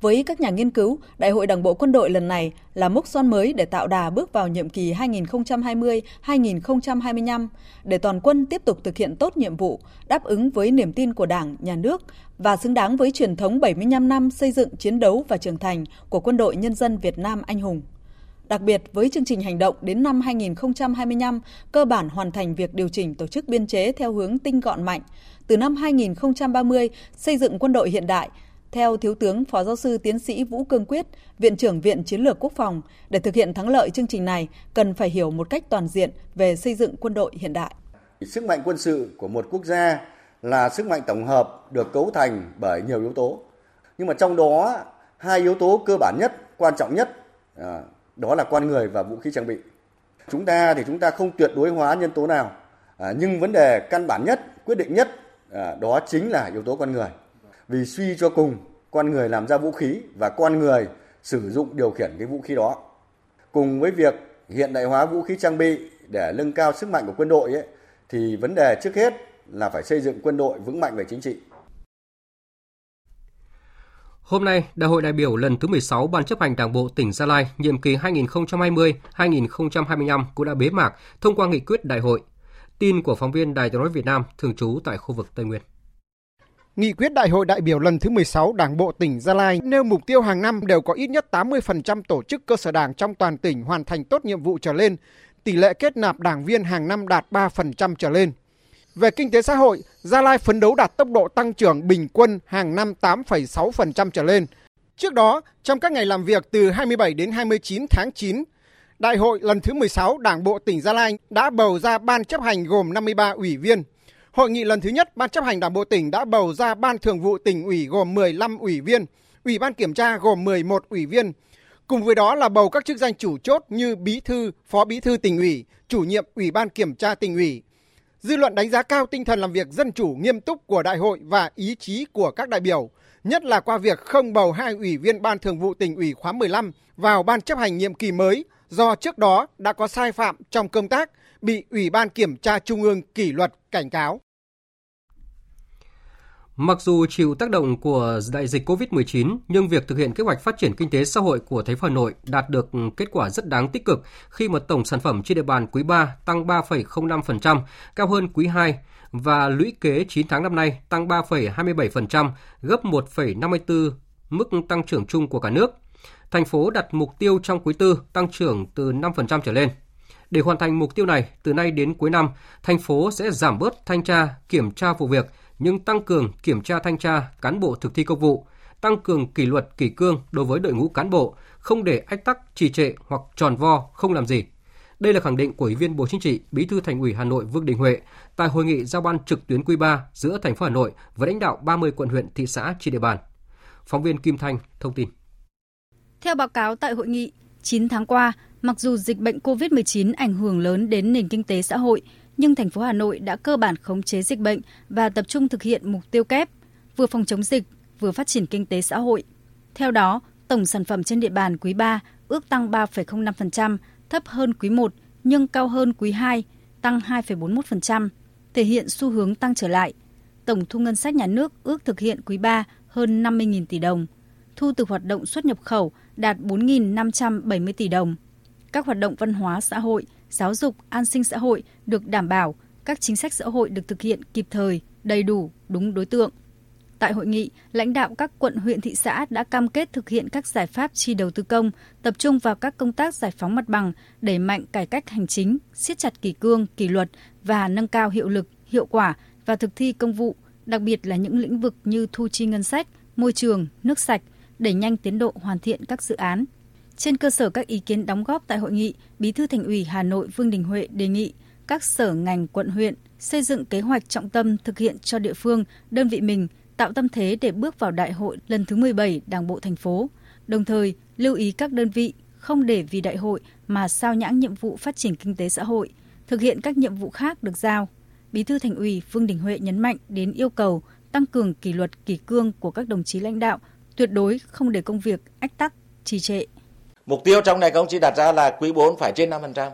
với các nhà nghiên cứu, Đại hội Đảng bộ quân đội lần này là mốc son mới để tạo đà bước vào nhiệm kỳ 2020-2025 để toàn quân tiếp tục thực hiện tốt nhiệm vụ, đáp ứng với niềm tin của Đảng, Nhà nước và xứng đáng với truyền thống 75 năm xây dựng, chiến đấu và trưởng thành của quân đội nhân dân Việt Nam anh hùng. Đặc biệt với chương trình hành động đến năm 2025 cơ bản hoàn thành việc điều chỉnh tổ chức biên chế theo hướng tinh gọn mạnh. Từ năm 2030 xây dựng quân đội hiện đại, theo Thiếu tướng Phó Giáo sư Tiến sĩ Vũ Cương Quyết, Viện trưởng Viện Chiến lược Quốc phòng, để thực hiện thắng lợi chương trình này, cần phải hiểu một cách toàn diện về xây dựng quân đội hiện đại. Sức mạnh quân sự của một quốc gia là sức mạnh tổng hợp được cấu thành bởi nhiều yếu tố. Nhưng mà trong đó, hai yếu tố cơ bản nhất, quan trọng nhất, à, đó là con người và vũ khí trang bị. Chúng ta thì chúng ta không tuyệt đối hóa nhân tố nào, à, nhưng vấn đề căn bản nhất, quyết định nhất, à, đó chính là yếu tố con người vì suy cho cùng con người làm ra vũ khí và con người sử dụng điều khiển cái vũ khí đó. Cùng với việc hiện đại hóa vũ khí trang bị để nâng cao sức mạnh của quân đội ấy, thì vấn đề trước hết là phải xây dựng quân đội vững mạnh về chính trị. Hôm nay, Đại hội đại biểu lần thứ 16 Ban chấp hành Đảng bộ tỉnh Gia Lai nhiệm kỳ 2020-2025 cũng đã bế mạc thông qua nghị quyết đại hội. Tin của phóng viên Đài tiếng nói Việt Nam thường trú tại khu vực Tây Nguyên. Nghị quyết Đại hội đại biểu lần thứ 16 Đảng bộ tỉnh Gia Lai nêu mục tiêu hàng năm đều có ít nhất 80% tổ chức cơ sở đảng trong toàn tỉnh hoàn thành tốt nhiệm vụ trở lên, tỷ lệ kết nạp đảng viên hàng năm đạt 3% trở lên. Về kinh tế xã hội, Gia Lai phấn đấu đạt tốc độ tăng trưởng bình quân hàng năm 8,6% trở lên. Trước đó, trong các ngày làm việc từ 27 đến 29 tháng 9, Đại hội lần thứ 16 Đảng bộ tỉnh Gia Lai đã bầu ra ban chấp hành gồm 53 ủy viên, Hội nghị lần thứ nhất, Ban chấp hành Đảng bộ tỉnh đã bầu ra Ban thường vụ tỉnh ủy gồm 15 ủy viên, Ủy ban kiểm tra gồm 11 ủy viên. Cùng với đó là bầu các chức danh chủ chốt như bí thư, phó bí thư tỉnh ủy, chủ nhiệm Ủy ban kiểm tra tỉnh ủy. Dư luận đánh giá cao tinh thần làm việc dân chủ nghiêm túc của đại hội và ý chí của các đại biểu, nhất là qua việc không bầu hai ủy viên Ban thường vụ tỉnh ủy khóa 15 vào Ban chấp hành nhiệm kỳ mới do trước đó đã có sai phạm trong công tác, bị Ủy ban Kiểm tra Trung ương kỷ luật cảnh cáo. Mặc dù chịu tác động của đại dịch COVID-19, nhưng việc thực hiện kế hoạch phát triển kinh tế xã hội của thành phố Hà Nội đạt được kết quả rất đáng tích cực khi mà tổng sản phẩm trên địa bàn quý 3 tăng 3,05%, cao hơn quý 2 và lũy kế 9 tháng năm nay tăng 3,27%, gấp 1,54 mức tăng trưởng chung của cả nước. Thành phố đặt mục tiêu trong quý tư tăng trưởng từ 5% trở lên. Để hoàn thành mục tiêu này, từ nay đến cuối năm, thành phố sẽ giảm bớt thanh tra, kiểm tra vụ việc, nhưng tăng cường kiểm tra thanh tra cán bộ thực thi công vụ, tăng cường kỷ luật kỷ cương đối với đội ngũ cán bộ, không để ách tắc, trì trệ hoặc tròn vo, không làm gì. Đây là khẳng định của Ủy viên Bộ Chính trị, Bí thư Thành ủy Hà Nội Vương Đình Huệ tại hội nghị giao ban trực tuyến quý 3 giữa thành phố Hà Nội với lãnh đạo 30 quận huyện thị xã trên địa bàn. Phóng viên Kim Thanh thông tin. Theo báo cáo tại hội nghị, 9 tháng qua, mặc dù dịch bệnh COVID-19 ảnh hưởng lớn đến nền kinh tế xã hội, nhưng thành phố Hà Nội đã cơ bản khống chế dịch bệnh và tập trung thực hiện mục tiêu kép, vừa phòng chống dịch, vừa phát triển kinh tế xã hội. Theo đó, tổng sản phẩm trên địa bàn quý 3 ước tăng 3,05%, thấp hơn quý 1 nhưng cao hơn quý 2, tăng 2,41%, thể hiện xu hướng tăng trở lại. Tổng thu ngân sách nhà nước ước thực hiện quý 3 hơn 50.000 tỷ đồng. Thu từ hoạt động xuất nhập khẩu đạt 4.570 tỷ đồng. Các hoạt động văn hóa xã hội, giáo dục, an sinh xã hội được đảm bảo, các chính sách xã hội được thực hiện kịp thời, đầy đủ, đúng đối tượng. Tại hội nghị, lãnh đạo các quận huyện thị xã đã cam kết thực hiện các giải pháp chi đầu tư công, tập trung vào các công tác giải phóng mặt bằng, đẩy mạnh cải cách hành chính, siết chặt kỷ cương, kỷ luật và nâng cao hiệu lực, hiệu quả và thực thi công vụ, đặc biệt là những lĩnh vực như thu chi ngân sách, môi trường, nước sạch, đẩy nhanh tiến độ hoàn thiện các dự án. Trên cơ sở các ý kiến đóng góp tại hội nghị, Bí thư Thành ủy Hà Nội Vương Đình Huệ đề nghị các sở ngành quận huyện xây dựng kế hoạch trọng tâm thực hiện cho địa phương, đơn vị mình tạo tâm thế để bước vào đại hội lần thứ 17 Đảng bộ thành phố. Đồng thời, lưu ý các đơn vị không để vì đại hội mà sao nhãng nhiệm vụ phát triển kinh tế xã hội, thực hiện các nhiệm vụ khác được giao. Bí thư Thành ủy Vương Đình Huệ nhấn mạnh đến yêu cầu tăng cường kỷ luật kỷ cương của các đồng chí lãnh đạo, tuyệt đối không để công việc ách tắc, trì trệ. Mục tiêu trong này các ông chí đặt ra là quý 4 phải trên 5%.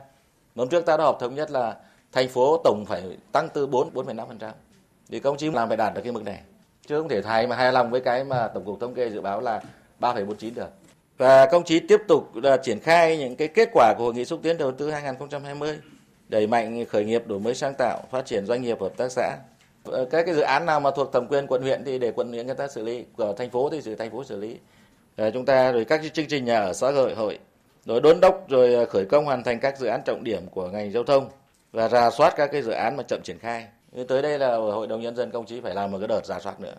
Hôm trước ta đã họp thống nhất là thành phố tổng phải tăng từ 4 4,5%. Thì các ông chí làm phải đạt được cái mức này. Chứ không thể thay mà hài lòng với cái mà Tổng cục Thống kê dự báo là 3,49 được. Và công chí tiếp tục là triển khai những cái kết quả của Hội nghị xúc tiến đầu tư 2020, đẩy mạnh khởi nghiệp đổi mới sáng tạo, phát triển doanh nghiệp hợp tác xã. Ờ, các cái dự án nào mà thuộc thẩm quyền quận huyện thì để quận huyện người ta xử lý, của thành phố thì xử thành phố xử lý. Ờ, chúng ta rồi các chương trình nhà ở xã hội hội rồi đôn đốc rồi ờ, khởi công hoàn thành các dự án trọng điểm của ngành giao thông và ra soát các cái dự án mà chậm triển khai tới đây là hội đồng nhân dân công chí phải làm một cái đợt rà soát nữa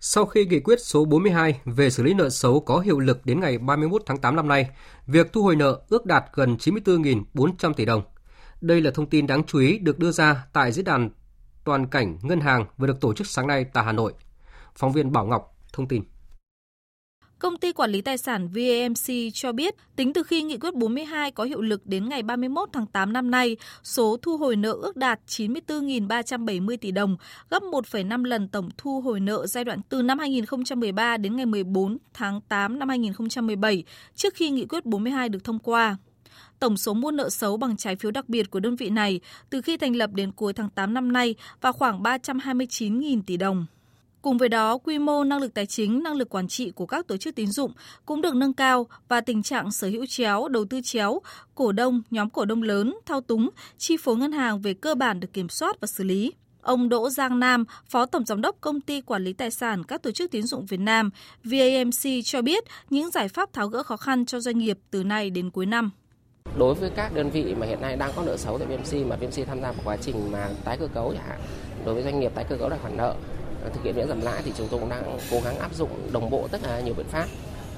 sau khi nghị quyết số 42 về xử lý nợ xấu có hiệu lực đến ngày 31 tháng 8 năm nay, việc thu hồi nợ ước đạt gần 94.400 tỷ đồng. Đây là thông tin đáng chú ý được đưa ra tại diễn đàn toàn cảnh ngân hàng vừa được tổ chức sáng nay tại Hà Nội. Phóng viên Bảo Ngọc thông tin. Công ty quản lý tài sản VAMC cho biết, tính từ khi Nghị quyết 42 có hiệu lực đến ngày 31 tháng 8 năm nay, số thu hồi nợ ước đạt 94.370 tỷ đồng, gấp 1,5 lần tổng thu hồi nợ giai đoạn từ năm 2013 đến ngày 14 tháng 8 năm 2017, trước khi Nghị quyết 42 được thông qua. Tổng số mua nợ xấu bằng trái phiếu đặc biệt của đơn vị này từ khi thành lập đến cuối tháng 8 năm nay vào khoảng 329.000 tỷ đồng. Cùng với đó, quy mô năng lực tài chính, năng lực quản trị của các tổ chức tín dụng cũng được nâng cao và tình trạng sở hữu chéo, đầu tư chéo, cổ đông, nhóm cổ đông lớn, thao túng, chi phối ngân hàng về cơ bản được kiểm soát và xử lý. Ông Đỗ Giang Nam, Phó Tổng Giám đốc Công ty Quản lý Tài sản các tổ chức tín dụng Việt Nam, VAMC cho biết những giải pháp tháo gỡ khó khăn cho doanh nghiệp từ nay đến cuối năm. Đối với các đơn vị mà hiện nay đang có nợ xấu tại VMC mà VMC tham gia vào quá trình mà tái cơ cấu chẳng hạn, đối với doanh nghiệp tái cơ cấu lại khoản nợ thực hiện miễn giảm lãi thì chúng tôi cũng đang cố gắng áp dụng đồng bộ tất cả nhiều biện pháp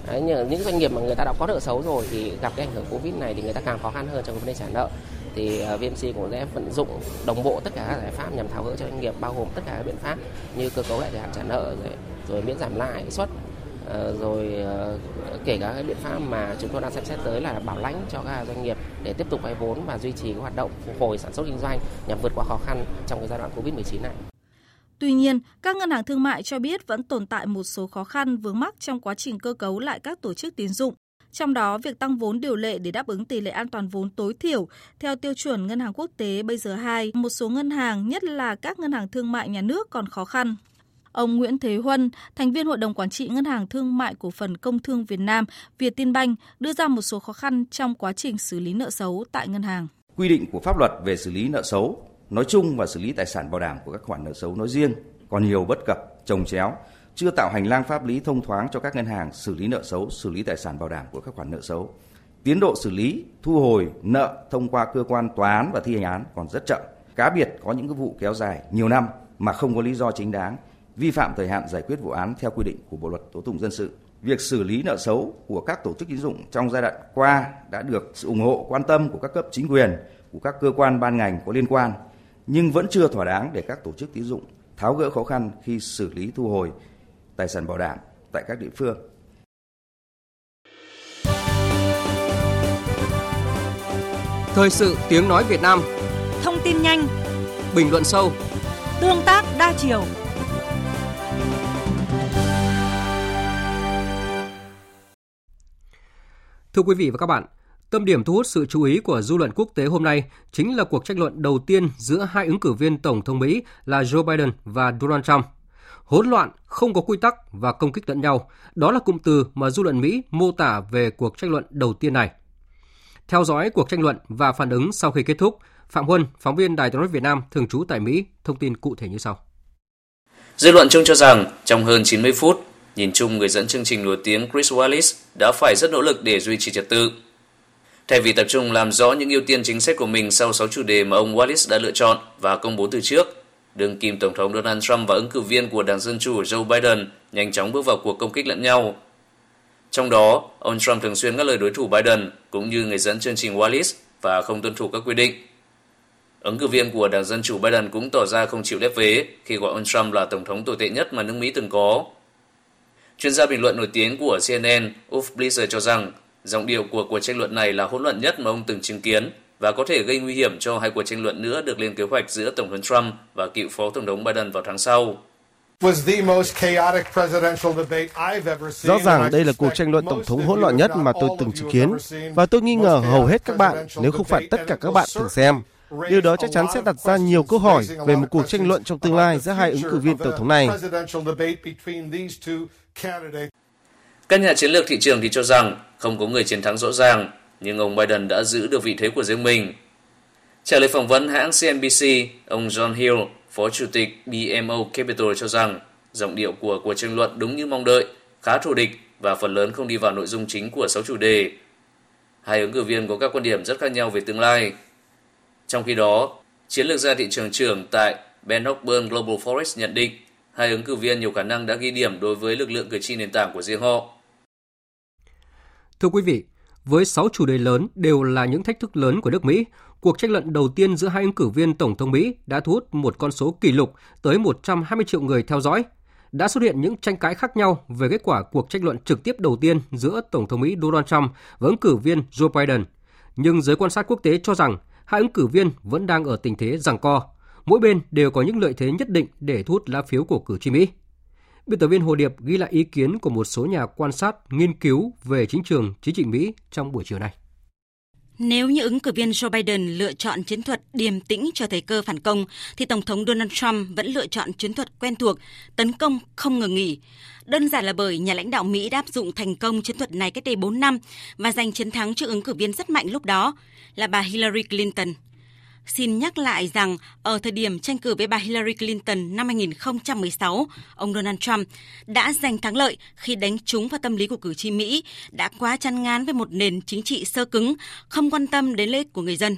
Đấy, những doanh nghiệp mà người ta đã có nợ xấu rồi thì gặp cái ảnh hưởng covid này thì người ta càng khó khăn hơn trong vấn đề trả nợ thì ờ, VMC cũng sẽ vận dụng đồng bộ tất cả các giải pháp nhằm tháo gỡ cho doanh nghiệp bao gồm tất cả các biện pháp như cơ cấu lại thời hạn trả nợ rồi, rồi miễn giảm lãi suất ờ, rồi ờ, kể cả các biện pháp mà chúng tôi đang xem xét tới là bảo lãnh cho các doanh nghiệp để tiếp tục vay vốn và duy trì hoạt động phục hồi sản xuất kinh doanh nhằm vượt qua khó khăn trong cái giai đoạn covid 19 này. Tuy nhiên, các ngân hàng thương mại cho biết vẫn tồn tại một số khó khăn vướng mắc trong quá trình cơ cấu lại các tổ chức tín dụng. Trong đó, việc tăng vốn điều lệ để đáp ứng tỷ lệ an toàn vốn tối thiểu theo tiêu chuẩn Ngân hàng Quốc tế bây giờ 2, một số ngân hàng, nhất là các ngân hàng thương mại nhà nước còn khó khăn. Ông Nguyễn Thế Huân, thành viên Hội đồng Quản trị Ngân hàng Thương mại Cổ phần Công thương Việt Nam, Việt Tiên Banh, đưa ra một số khó khăn trong quá trình xử lý nợ xấu tại ngân hàng. Quy định của pháp luật về xử lý nợ xấu nói chung và xử lý tài sản bảo đảm của các khoản nợ xấu nói riêng còn nhiều bất cập, trồng chéo, chưa tạo hành lang pháp lý thông thoáng cho các ngân hàng xử lý nợ xấu, xử lý tài sản bảo đảm của các khoản nợ xấu. Tiến độ xử lý, thu hồi nợ thông qua cơ quan tòa án và thi hành án còn rất chậm. Cá biệt có những cái vụ kéo dài nhiều năm mà không có lý do chính đáng, vi phạm thời hạn giải quyết vụ án theo quy định của Bộ luật tố tụng dân sự. Việc xử lý nợ xấu của các tổ chức tín dụng trong giai đoạn qua đã được sự ủng hộ quan tâm của các cấp chính quyền, của các cơ quan ban ngành có liên quan, nhưng vẫn chưa thỏa đáng để các tổ chức tín dụng tháo gỡ khó khăn khi xử lý thu hồi tài sản bảo đảm tại các địa phương. Thời sự tiếng nói Việt Nam. Thông tin nhanh. Bình luận sâu. Tương tác đa chiều. Thưa quý vị và các bạn, Tâm điểm thu hút sự chú ý của dư luận quốc tế hôm nay chính là cuộc tranh luận đầu tiên giữa hai ứng cử viên Tổng thống Mỹ là Joe Biden và Donald Trump. Hỗn loạn, không có quy tắc và công kích lẫn nhau, đó là cụm từ mà dư luận Mỹ mô tả về cuộc tranh luận đầu tiên này. Theo dõi cuộc tranh luận và phản ứng sau khi kết thúc, Phạm Huân, phóng viên Đài tiếng nói Việt Nam thường trú tại Mỹ, thông tin cụ thể như sau. Dư luận chung cho rằng trong hơn 90 phút, nhìn chung người dẫn chương trình nổi tiếng Chris Wallace đã phải rất nỗ lực để duy trì trật tự Thay vì tập trung làm rõ những ưu tiên chính sách của mình sau 6 chủ đề mà ông Wallace đã lựa chọn và công bố từ trước, đương kim Tổng thống Donald Trump và ứng cử viên của Đảng Dân Chủ Joe Biden nhanh chóng bước vào cuộc công kích lẫn nhau. Trong đó, ông Trump thường xuyên ngắt lời đối thủ Biden cũng như người dẫn chương trình Wallace và không tuân thủ các quy định. Ứng cử viên của Đảng Dân Chủ Biden cũng tỏ ra không chịu lép vế khi gọi ông Trump là tổng thống tồi tệ nhất mà nước Mỹ từng có. Chuyên gia bình luận nổi tiếng của CNN, Uf Blizzard cho rằng Giọng điệu của cuộc tranh luận này là hỗn loạn nhất mà ông từng chứng kiến và có thể gây nguy hiểm cho hai cuộc tranh luận nữa được lên kế hoạch giữa Tổng thống Trump và cựu Phó Tổng thống Biden vào tháng sau. Rõ ràng đây là cuộc tranh luận tổng thống hỗn loạn nhất mà tôi từng chứng kiến và tôi nghi ngờ hầu hết các bạn, nếu không phải tất cả các bạn từng xem. Điều đó chắc chắn sẽ đặt ra nhiều câu hỏi về một cuộc tranh luận trong tương lai giữa hai ứng cử viên tổng thống này. Các nhà chiến lược thị trường thì cho rằng không có người chiến thắng rõ ràng, nhưng ông Biden đã giữ được vị thế của riêng mình. Trả lời phỏng vấn hãng CNBC, ông John Hill, Phó Chủ tịch BMO Capital cho rằng giọng điệu của cuộc tranh luận đúng như mong đợi, khá thù địch và phần lớn không đi vào nội dung chính của 6 chủ đề. Hai ứng cử viên có các quan điểm rất khác nhau về tương lai. Trong khi đó, chiến lược gia thị trường trưởng tại Ben Hockburn Global Forex nhận định hai ứng cử viên nhiều khả năng đã ghi điểm đối với lực lượng cử tri nền tảng của riêng họ. Thưa quý vị, với 6 chủ đề lớn đều là những thách thức lớn của nước Mỹ, cuộc tranh luận đầu tiên giữa hai ứng cử viên Tổng thống Mỹ đã thu hút một con số kỷ lục tới 120 triệu người theo dõi. Đã xuất hiện những tranh cãi khác nhau về kết quả cuộc tranh luận trực tiếp đầu tiên giữa Tổng thống Mỹ Donald Trump và ứng cử viên Joe Biden. Nhưng giới quan sát quốc tế cho rằng hai ứng cử viên vẫn đang ở tình thế giằng co. Mỗi bên đều có những lợi thế nhất định để thu hút lá phiếu của cử tri Mỹ. Biên tập viên Hồ Điệp ghi lại ý kiến của một số nhà quan sát nghiên cứu về chính trường chính trị Mỹ trong buổi chiều nay. Nếu như ứng cử viên Joe Biden lựa chọn chiến thuật điềm tĩnh cho thời cơ phản công, thì Tổng thống Donald Trump vẫn lựa chọn chiến thuật quen thuộc, tấn công không ngừng nghỉ. Đơn giản là bởi nhà lãnh đạo Mỹ đã áp dụng thành công chiến thuật này cách đây 4 năm và giành chiến thắng trước ứng cử viên rất mạnh lúc đó là bà Hillary Clinton. Xin nhắc lại rằng ở thời điểm tranh cử với bà Hillary Clinton năm 2016, ông Donald Trump đã giành thắng lợi khi đánh trúng vào tâm lý của cử tri Mỹ đã quá chăn ngán với một nền chính trị sơ cứng, không quan tâm đến lợi ích của người dân.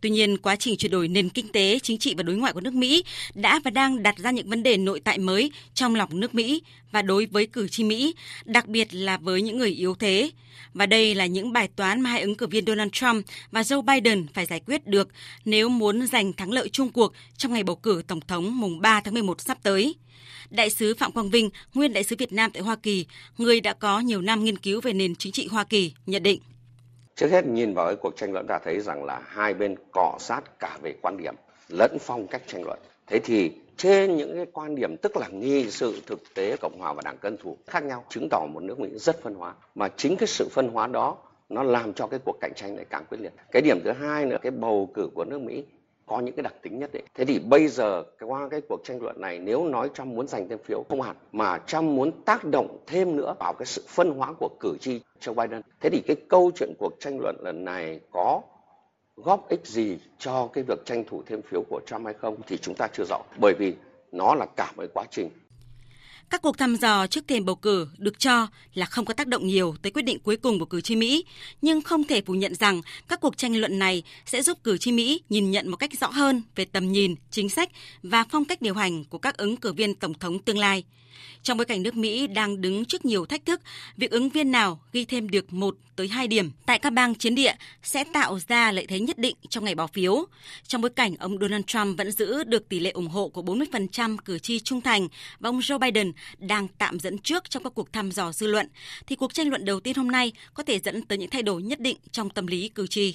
Tuy nhiên, quá trình chuyển đổi nền kinh tế, chính trị và đối ngoại của nước Mỹ đã và đang đặt ra những vấn đề nội tại mới trong lòng nước Mỹ và đối với cử tri Mỹ, đặc biệt là với những người yếu thế. Và đây là những bài toán mà hai ứng cử viên Donald Trump và Joe Biden phải giải quyết được nếu muốn giành thắng lợi chung cuộc trong ngày bầu cử Tổng thống mùng 3 tháng 11 sắp tới. Đại sứ Phạm Quang Vinh, nguyên đại sứ Việt Nam tại Hoa Kỳ, người đã có nhiều năm nghiên cứu về nền chính trị Hoa Kỳ, nhận định. Trước hết, nhìn vào cái cuộc tranh luận, ta thấy rằng là hai bên cọ sát cả về quan điểm, lẫn phong cách tranh luận. Thế thì trên những cái quan điểm, tức là nghi sự thực tế cộng hòa và đảng dân chủ khác nhau, chứng tỏ một nước mỹ rất phân hóa mà chính cái sự phân hóa đó, nó làm cho cái cuộc cạnh tranh này càng quyết liệt cái điểm thứ hai nữa, cái bầu cử của nước mỹ có những cái đặc tính nhất định. Thế thì bây giờ qua cái cuộc tranh luận này, nếu nói Trump muốn giành thêm phiếu, không hẳn, mà Trump muốn tác động thêm nữa vào cái sự phân hóa của cử tri Joe Biden. Thế thì cái câu chuyện cuộc tranh luận lần này có góp ích gì cho cái việc tranh thủ thêm phiếu của Trump hay không thì chúng ta chưa rõ, bởi vì nó là cả một quá trình các cuộc thăm dò trước thềm bầu cử được cho là không có tác động nhiều tới quyết định cuối cùng của cử tri Mỹ, nhưng không thể phủ nhận rằng các cuộc tranh luận này sẽ giúp cử tri Mỹ nhìn nhận một cách rõ hơn về tầm nhìn, chính sách và phong cách điều hành của các ứng cử viên tổng thống tương lai. Trong bối cảnh nước Mỹ đang đứng trước nhiều thách thức, việc ứng viên nào ghi thêm được 1 tới 2 điểm tại các bang chiến địa sẽ tạo ra lợi thế nhất định trong ngày bỏ phiếu. Trong bối cảnh ông Donald Trump vẫn giữ được tỷ lệ ủng hộ của 40% cử tri trung thành và ông Joe Biden đang tạm dẫn trước trong các cuộc thăm dò dư luận, thì cuộc tranh luận đầu tiên hôm nay có thể dẫn tới những thay đổi nhất định trong tâm lý cử tri.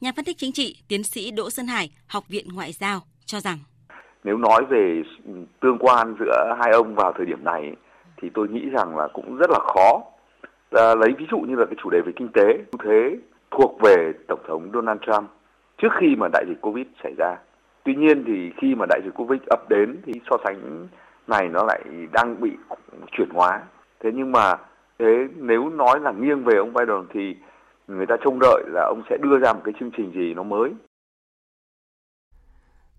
Nhà phân tích chính trị, tiến sĩ Đỗ Sơn Hải, Học viện Ngoại giao cho rằng nếu nói về tương quan giữa hai ông vào thời điểm này thì tôi nghĩ rằng là cũng rất là khó. À, lấy ví dụ như là cái chủ đề về kinh tế, thế thuộc về Tổng thống Donald Trump trước khi mà đại dịch Covid xảy ra. Tuy nhiên thì khi mà đại dịch Covid ập đến thì so sánh này nó lại đang bị chuyển hóa. Thế nhưng mà thế nếu nói là nghiêng về ông Biden thì người ta trông đợi là ông sẽ đưa ra một cái chương trình gì nó mới.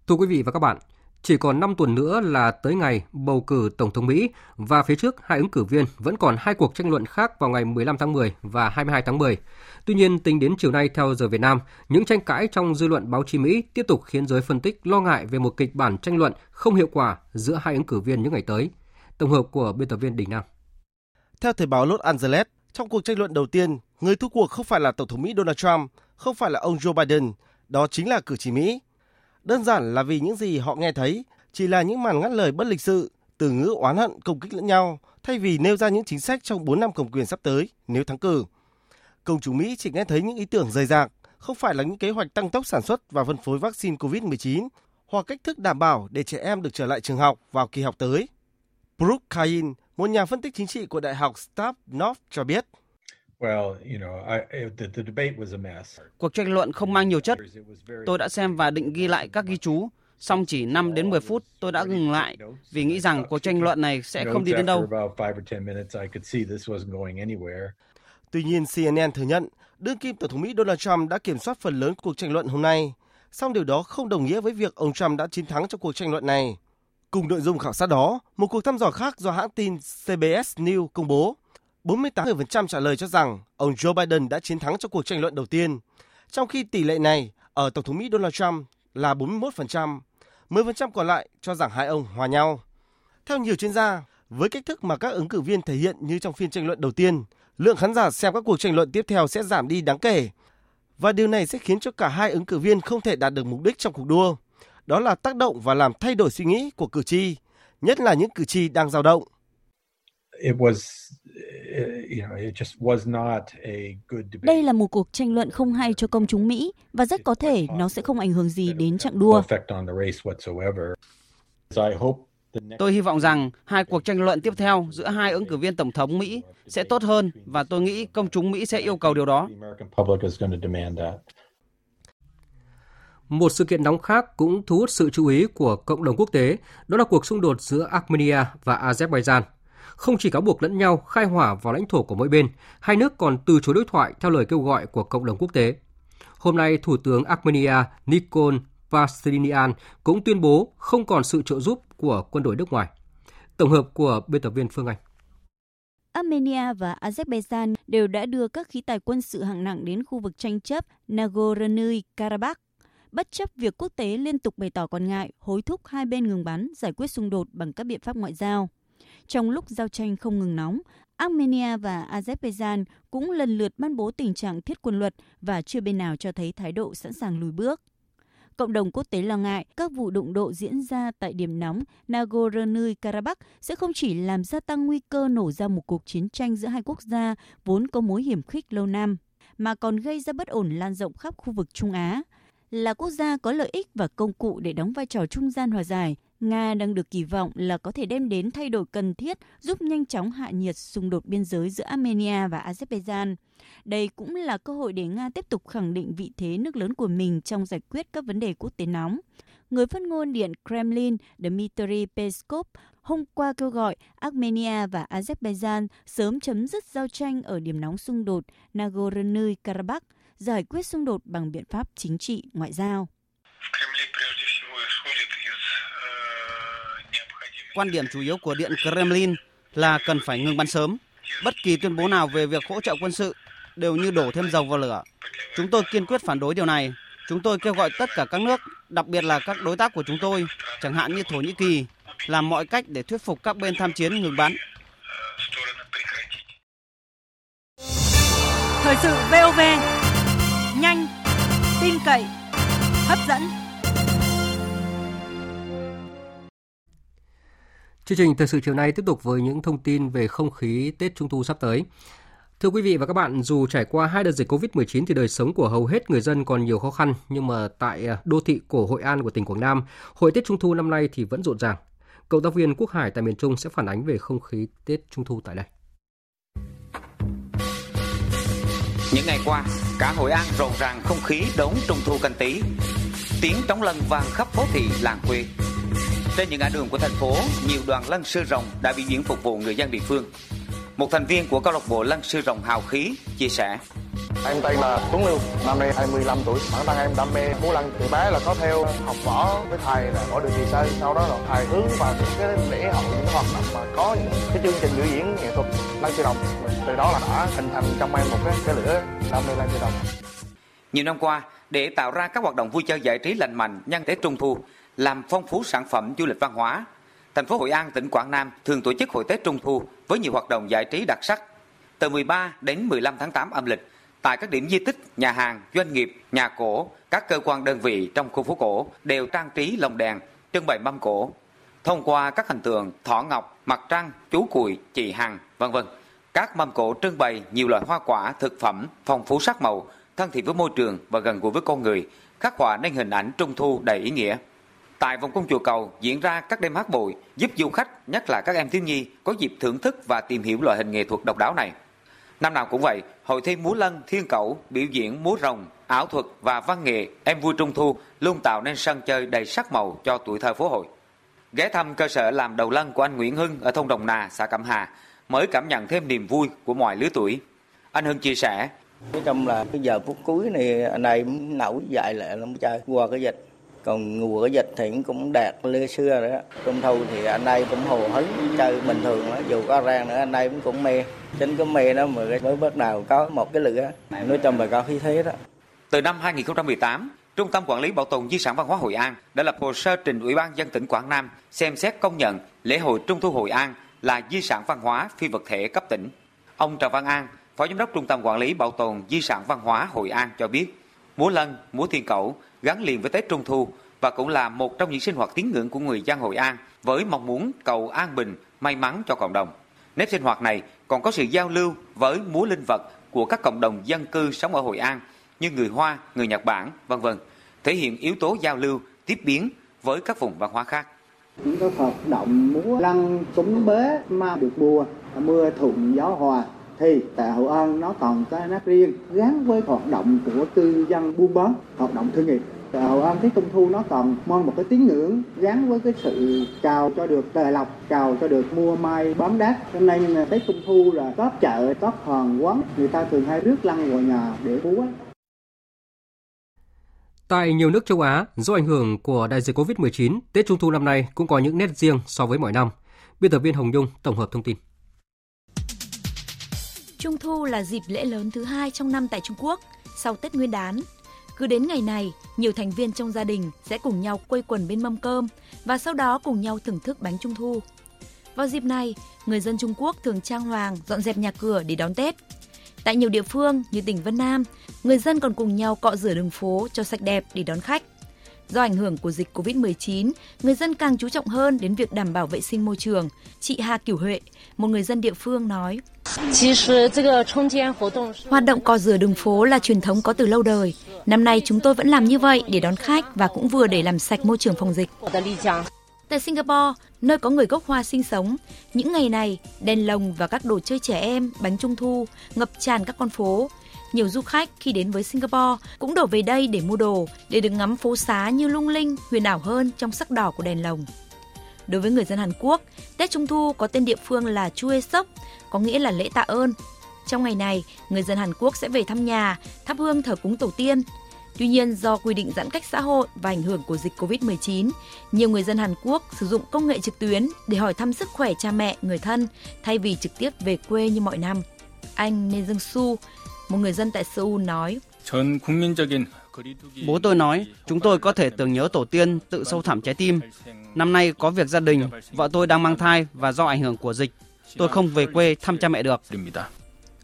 Thưa quý vị và các bạn, chỉ còn 5 tuần nữa là tới ngày bầu cử Tổng thống Mỹ và phía trước hai ứng cử viên vẫn còn hai cuộc tranh luận khác vào ngày 15 tháng 10 và 22 tháng 10. Tuy nhiên, tính đến chiều nay theo giờ Việt Nam, những tranh cãi trong dư luận báo chí Mỹ tiếp tục khiến giới phân tích lo ngại về một kịch bản tranh luận không hiệu quả giữa hai ứng cử viên những ngày tới. Tổng hợp của biên tập viên Đình Nam. Theo thời báo Los Angeles, trong cuộc tranh luận đầu tiên, người thua cuộc không phải là Tổng thống Mỹ Donald Trump, không phải là ông Joe Biden, đó chính là cử tri Mỹ. Đơn giản là vì những gì họ nghe thấy chỉ là những màn ngắt lời bất lịch sự, từ ngữ oán hận công kích lẫn nhau, thay vì nêu ra những chính sách trong 4 năm cầm quyền sắp tới nếu thắng cử. Công chúng Mỹ chỉ nghe thấy những ý tưởng rời rạc, không phải là những kế hoạch tăng tốc sản xuất và phân phối vaccine COVID-19 hoặc cách thức đảm bảo để trẻ em được trở lại trường học vào kỳ học tới. Brooke Kain, một nhà phân tích chính trị của Đại học Staff North cho biết. Cuộc tranh luận không mang nhiều chất. Tôi đã xem và định ghi lại các ghi chú, song chỉ 5 đến 10 phút tôi đã ngừng lại vì nghĩ rằng cuộc tranh luận này sẽ không đi đến đâu. Tuy nhiên, CNN thừa nhận đương kim Tổng thống Mỹ Donald Trump đã kiểm soát phần lớn cuộc tranh luận hôm nay. Song điều đó không đồng nghĩa với việc ông Trump đã chiến thắng trong cuộc tranh luận này. Cùng nội dung khảo sát đó, một cuộc thăm dò khác do hãng tin CBS News công bố 48% trả lời cho rằng ông Joe Biden đã chiến thắng trong cuộc tranh luận đầu tiên, trong khi tỷ lệ này ở Tổng thống Mỹ Donald Trump là 41%, 10% còn lại cho rằng hai ông hòa nhau. Theo nhiều chuyên gia, với cách thức mà các ứng cử viên thể hiện như trong phiên tranh luận đầu tiên, lượng khán giả xem các cuộc tranh luận tiếp theo sẽ giảm đi đáng kể. Và điều này sẽ khiến cho cả hai ứng cử viên không thể đạt được mục đích trong cuộc đua. Đó là tác động và làm thay đổi suy nghĩ của cử tri, nhất là những cử tri đang dao động. Đây là một cuộc tranh luận không hay cho công chúng Mỹ và rất có thể nó sẽ không ảnh hưởng gì đến chặng đua. Tôi hy vọng rằng hai cuộc tranh luận tiếp theo giữa hai ứng cử viên tổng thống Mỹ sẽ tốt hơn và tôi nghĩ công chúng Mỹ sẽ yêu cầu điều đó. Một sự kiện nóng khác cũng thu hút sự chú ý của cộng đồng quốc tế, đó là cuộc xung đột giữa Armenia và Azerbaijan không chỉ cáo buộc lẫn nhau khai hỏa vào lãnh thổ của mỗi bên, hai nước còn từ chối đối thoại theo lời kêu gọi của cộng đồng quốc tế. Hôm nay, Thủ tướng Armenia Nikol Pashinyan cũng tuyên bố không còn sự trợ giúp của quân đội nước ngoài. Tổng hợp của biên tập viên Phương Anh. Armenia và Azerbaijan đều đã đưa các khí tài quân sự hạng nặng đến khu vực tranh chấp Nagorno-Karabakh, bất chấp việc quốc tế liên tục bày tỏ quan ngại, hối thúc hai bên ngừng bắn, giải quyết xung đột bằng các biện pháp ngoại giao. Trong lúc giao tranh không ngừng nóng, Armenia và Azerbaijan cũng lần lượt ban bố tình trạng thiết quân luật và chưa bên nào cho thấy thái độ sẵn sàng lùi bước. Cộng đồng quốc tế lo ngại các vụ đụng độ diễn ra tại điểm nóng Nagorno-Karabakh sẽ không chỉ làm gia tăng nguy cơ nổ ra một cuộc chiến tranh giữa hai quốc gia vốn có mối hiểm khích lâu năm, mà còn gây ra bất ổn lan rộng khắp khu vực Trung Á. Là quốc gia có lợi ích và công cụ để đóng vai trò trung gian hòa giải, Nga đang được kỳ vọng là có thể đem đến thay đổi cần thiết giúp nhanh chóng hạ nhiệt xung đột biên giới giữa Armenia và Azerbaijan. Đây cũng là cơ hội để Nga tiếp tục khẳng định vị thế nước lớn của mình trong giải quyết các vấn đề quốc tế nóng. Người phát ngôn Điện Kremlin Dmitry Peskov hôm qua kêu gọi Armenia và Azerbaijan sớm chấm dứt giao tranh ở điểm nóng xung đột Nagorno-Karabakh, giải quyết xung đột bằng biện pháp chính trị, ngoại giao. Quan điểm chủ yếu của Điện Kremlin là cần phải ngừng bắn sớm. Bất kỳ tuyên bố nào về việc hỗ trợ quân sự đều như đổ thêm dầu vào lửa. Chúng tôi kiên quyết phản đối điều này. Chúng tôi kêu gọi tất cả các nước, đặc biệt là các đối tác của chúng tôi, chẳng hạn như Thổ Nhĩ Kỳ, làm mọi cách để thuyết phục các bên tham chiến ngừng bắn. Thời sự VOV, nhanh, tin cậy, hấp dẫn. Chương trình thời sự chiều nay tiếp tục với những thông tin về không khí Tết Trung thu sắp tới. Thưa quý vị và các bạn, dù trải qua hai đợt dịch Covid-19 thì đời sống của hầu hết người dân còn nhiều khó khăn, nhưng mà tại à, đô thị cổ Hội An của tỉnh Quảng Nam, hội Tết Trung thu năm nay thì vẫn rộn ràng. Cộng tác viên Quốc Hải tại miền Trung sẽ phản ánh về không khí Tết Trung thu tại đây. Những ngày qua, cả Hội An rộn ràng không khí đón Trung thu canh tí. Tiếng trống lân vang khắp phố thị làng quê. Trên những ngã đường của thành phố, nhiều đoàn lân sư rồng đã biểu diễn phục vụ người dân địa phương. Một thành viên của câu lạc bộ lân sư rồng hào khí chia sẻ. Em tên là Tuấn Lưu, năm nay 25 tuổi. Bản thân em đam mê múa lân từ bé là có theo học võ với thầy là võ đường kỳ sơn. Sau đó là thầy hướng vào những cái lễ hội, những cái hoạt động mà có những cái chương trình biểu diễn nghệ thuật lân sư rồng. Từ đó là đã hình thành trong em một cái, cái lửa đam mê lân sư rồng. Nhiều năm qua, để tạo ra các hoạt động vui chơi giải trí lành mạnh nhân Tết Trung thu, làm phong phú sản phẩm du lịch văn hóa, thành phố Hội An, tỉnh Quảng Nam thường tổ chức hội Tết Trung thu với nhiều hoạt động giải trí đặc sắc. Từ 13 đến 15 tháng 8 âm lịch, tại các điểm di tích, nhà hàng, doanh nghiệp, nhà cổ, các cơ quan đơn vị trong khu phố cổ đều trang trí lồng đèn, trưng bày mâm cổ. Thông qua các hình tượng thỏ ngọc, mặt trăng, chú cùi, chị hằng, vân vân. Các mâm cổ trưng bày nhiều loại hoa quả, thực phẩm, phong phú sắc màu, thân thiện với môi trường và gần gũi với con người, khắc họa nên hình ảnh trung thu đầy ý nghĩa. Tại vòng cung chùa cầu diễn ra các đêm hát bội giúp du khách, nhất là các em thiếu nhi, có dịp thưởng thức và tìm hiểu loại hình nghệ thuật độc đáo này. Năm nào cũng vậy, hội thi múa lân, thiên cẩu, biểu diễn múa rồng, ảo thuật và văn nghệ em vui trung thu luôn tạo nên sân chơi đầy sắc màu cho tuổi thơ phố hội. Ghé thăm cơ sở làm đầu lân của anh Nguyễn Hưng ở thôn Đồng Nà, xã Cẩm Hà mới cảm nhận thêm niềm vui của mọi lứa tuổi. Anh Hưng chia sẻ. Nói trong là cái giờ phút cuối này anh này nổi dậy lại lắm chơi qua cái dịch còn mùa cái dịch thì cũng đạt lưa xưa đó trung thu thì anh đây cũng hồ hứng chơi bình thường đó. dù có rang nữa anh đây cũng cũng mê chính cái mê đó mà mới bắt đầu có một cái lửa nói chung là có khí thế đó từ năm 2018 Trung tâm Quản lý Bảo tồn Di sản Văn hóa Hội An đã lập hồ sơ trình Ủy ban dân tỉnh Quảng Nam xem xét công nhận lễ hội Trung thu Hội An là di sản văn hóa phi vật thể cấp tỉnh. Ông Trần Văn An, Phó Giám đốc Trung tâm Quản lý Bảo tồn Di sản Văn hóa Hội An cho biết, múa lân, múa thiên cẩu gắn liền với Tết Trung thu và cũng là một trong những sinh hoạt tín ngưỡng của người dân Hội An với mong muốn cầu an bình, may mắn cho cộng đồng. Nếp sinh hoạt này còn có sự giao lưu với múa linh vật của các cộng đồng dân cư sống ở Hội An như người Hoa, người Nhật Bản, vân vân, thể hiện yếu tố giao lưu, tiếp biến với các vùng văn hóa khác. Những cái hoạt động múa lăng súng bế ma được mùa, mưa thuận gió hòa thì tại Hội An nó còn cái nét riêng gắn với hoạt động của tư dân buôn bán, hoạt động thương nghiệp. Tại Hội An cái Trung Thu nó còn mang một cái tín ngưỡng gắn với cái sự chào cho được tài lộc, chào cho được mua mai bán Hôm nay nhưng là Tết Trung Thu là có chợ, có hoàng quán, người ta thường hay rước lăng vào nhà để múa. Tại nhiều nước châu Á, do ảnh hưởng của đại dịch COVID-19, Tết Trung thu năm nay cũng có những nét riêng so với mọi năm. Biên tập viên Hồng Nhung tổng hợp thông tin. Trung thu là dịp lễ lớn thứ hai trong năm tại Trung Quốc, sau Tết Nguyên đán. Cứ đến ngày này, nhiều thành viên trong gia đình sẽ cùng nhau quây quần bên mâm cơm và sau đó cùng nhau thưởng thức bánh Trung thu. Vào dịp này, người dân Trung Quốc thường trang hoàng, dọn dẹp nhà cửa để đón Tết. Tại nhiều địa phương như tỉnh Vân Nam, người dân còn cùng nhau cọ rửa đường phố cho sạch đẹp để đón khách. Do ảnh hưởng của dịch COVID-19, người dân càng chú trọng hơn đến việc đảm bảo vệ sinh môi trường. Chị Hà Kiểu Huệ, một người dân địa phương nói. Hoạt động cọ rửa đường phố là truyền thống có từ lâu đời. Năm nay chúng tôi vẫn làm như vậy để đón khách và cũng vừa để làm sạch môi trường phòng dịch. Tại Singapore, nơi có người gốc Hoa sinh sống, những ngày này, đèn lồng và các đồ chơi trẻ em, bánh trung thu ngập tràn các con phố. Nhiều du khách khi đến với Singapore cũng đổ về đây để mua đồ, để được ngắm phố xá như lung linh, huyền ảo hơn trong sắc đỏ của đèn lồng. Đối với người dân Hàn Quốc, Tết Trung Thu có tên địa phương là Chue Sok, có nghĩa là lễ tạ ơn. Trong ngày này, người dân Hàn Quốc sẽ về thăm nhà, thắp hương thờ cúng tổ tiên. Tuy nhiên, do quy định giãn cách xã hội và ảnh hưởng của dịch COVID-19, nhiều người dân Hàn Quốc sử dụng công nghệ trực tuyến để hỏi thăm sức khỏe cha mẹ, người thân thay vì trực tiếp về quê như mọi năm. Anh Ne Jung Su, một người dân tại Seoul nói: Bố tôi nói, chúng tôi có thể tưởng nhớ tổ tiên tự sâu thẳm trái tim. Năm nay có việc gia đình, vợ tôi đang mang thai và do ảnh hưởng của dịch, tôi không về quê thăm cha mẹ được.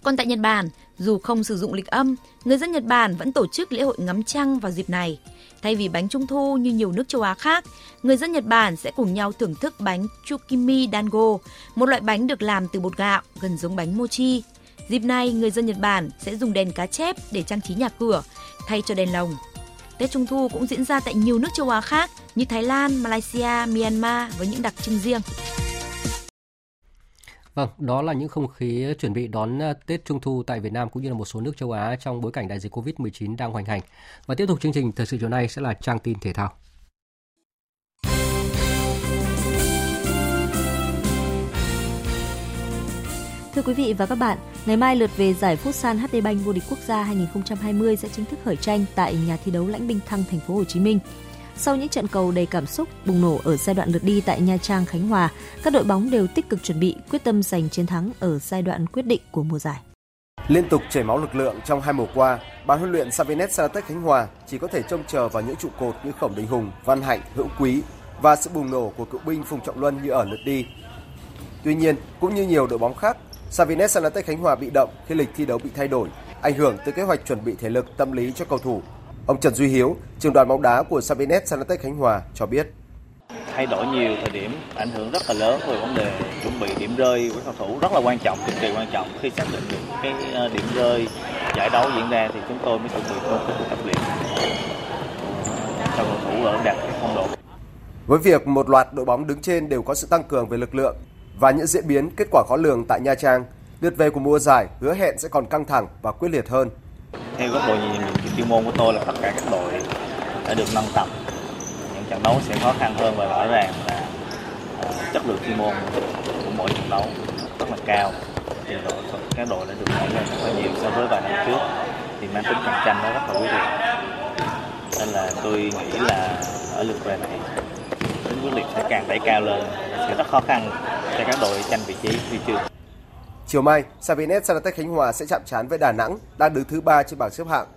Còn tại Nhật Bản, dù không sử dụng lịch âm, người dân Nhật Bản vẫn tổ chức lễ hội ngắm trăng vào dịp này. Thay vì bánh trung thu như nhiều nước châu Á khác, người dân Nhật Bản sẽ cùng nhau thưởng thức bánh Chukimi Dango, một loại bánh được làm từ bột gạo, gần giống bánh mochi. Dịp này, người dân Nhật Bản sẽ dùng đèn cá chép để trang trí nhà cửa, thay cho đèn lồng. Tết Trung Thu cũng diễn ra tại nhiều nước châu Á khác như Thái Lan, Malaysia, Myanmar với những đặc trưng riêng. Vâng, đó là những không khí chuẩn bị đón ờ, Tết Trung Thu tại Việt Nam cũng như là một số nước châu Á trong bối cảnh đại dịch Covid-19 đang hoành hành. Và tiếp tục chương trình thời sự chiều nay sẽ là trang tin thể thao. Thưa quý vị và các bạn, ngày mai lượt về giải phút san HD Bank vô địch quốc gia 2020 sẽ chính thức khởi tranh tại nhà thi đấu Lãnh Binh Thăng thành phố Hồ Chí Minh. Sau những trận cầu đầy cảm xúc bùng nổ ở giai đoạn lượt đi tại Nha Trang, Khánh Hòa, các đội bóng đều tích cực chuẩn bị quyết tâm giành chiến thắng ở giai đoạn quyết định của mùa giải. Liên tục chảy máu lực lượng trong hai mùa qua, ban huấn luyện Savinet saratek Khánh Hòa chỉ có thể trông chờ vào những trụ cột như Khổng Đình Hùng, Văn Hạnh, Hữu Quý và sự bùng nổ của cựu binh Phùng Trọng Luân như ở lượt đi. Tuy nhiên, cũng như nhiều đội bóng khác, Savinet Saratech Khánh Hòa bị động khi lịch thi đấu bị thay đổi, ảnh hưởng tới kế hoạch chuẩn bị thể lực, tâm lý cho cầu thủ Ông Trần Duy Hiếu, trưởng đoàn bóng đá của Sabinet Sanatech Khánh Hòa cho biết. Thay đổi nhiều thời điểm ảnh hưởng rất là lớn về vấn đề chuẩn bị điểm rơi của cầu thủ rất là quan trọng, cực kỳ quan trọng khi xác định được cái ờ, điểm rơi giải đấu diễn ra thì chúng tôi mới chuẩn bị tốt cái tập luyện cho cầu thủ ở đạt cái phong độ. Với việc một loạt đội bóng đứng trên đều có sự tăng cường về lực lượng và những diễn biến kết quả khó lường tại Nha Trang, lượt về của mùa giải hứa hẹn sẽ còn căng thẳng và quyết liệt hơn. Theo góc độ nhìn chuyên môn của tôi là tất cả các đội đã được nâng tầm. Những trận đấu sẽ khó khăn hơn và rõ ràng là ờ, chất lượng chuyên môn của mỗi trận đấu rất là cao. Thì đội các đội đã được nâng lên rất là nhiều so với vài năm trước thì mang tính cạnh tranh nó rất là quyết liệt. Nên là tôi nghĩ là ở lượt về này tính quyết liệt sẽ càng đẩy cao lên sẽ rất khó khăn cho các đội tranh vị trí huy chương Chiều mai, Savinet Sanatech Khánh Hòa sẽ chạm trán với Đà Nẵng, đang đứng thứ ba trên bảng xếp hạng.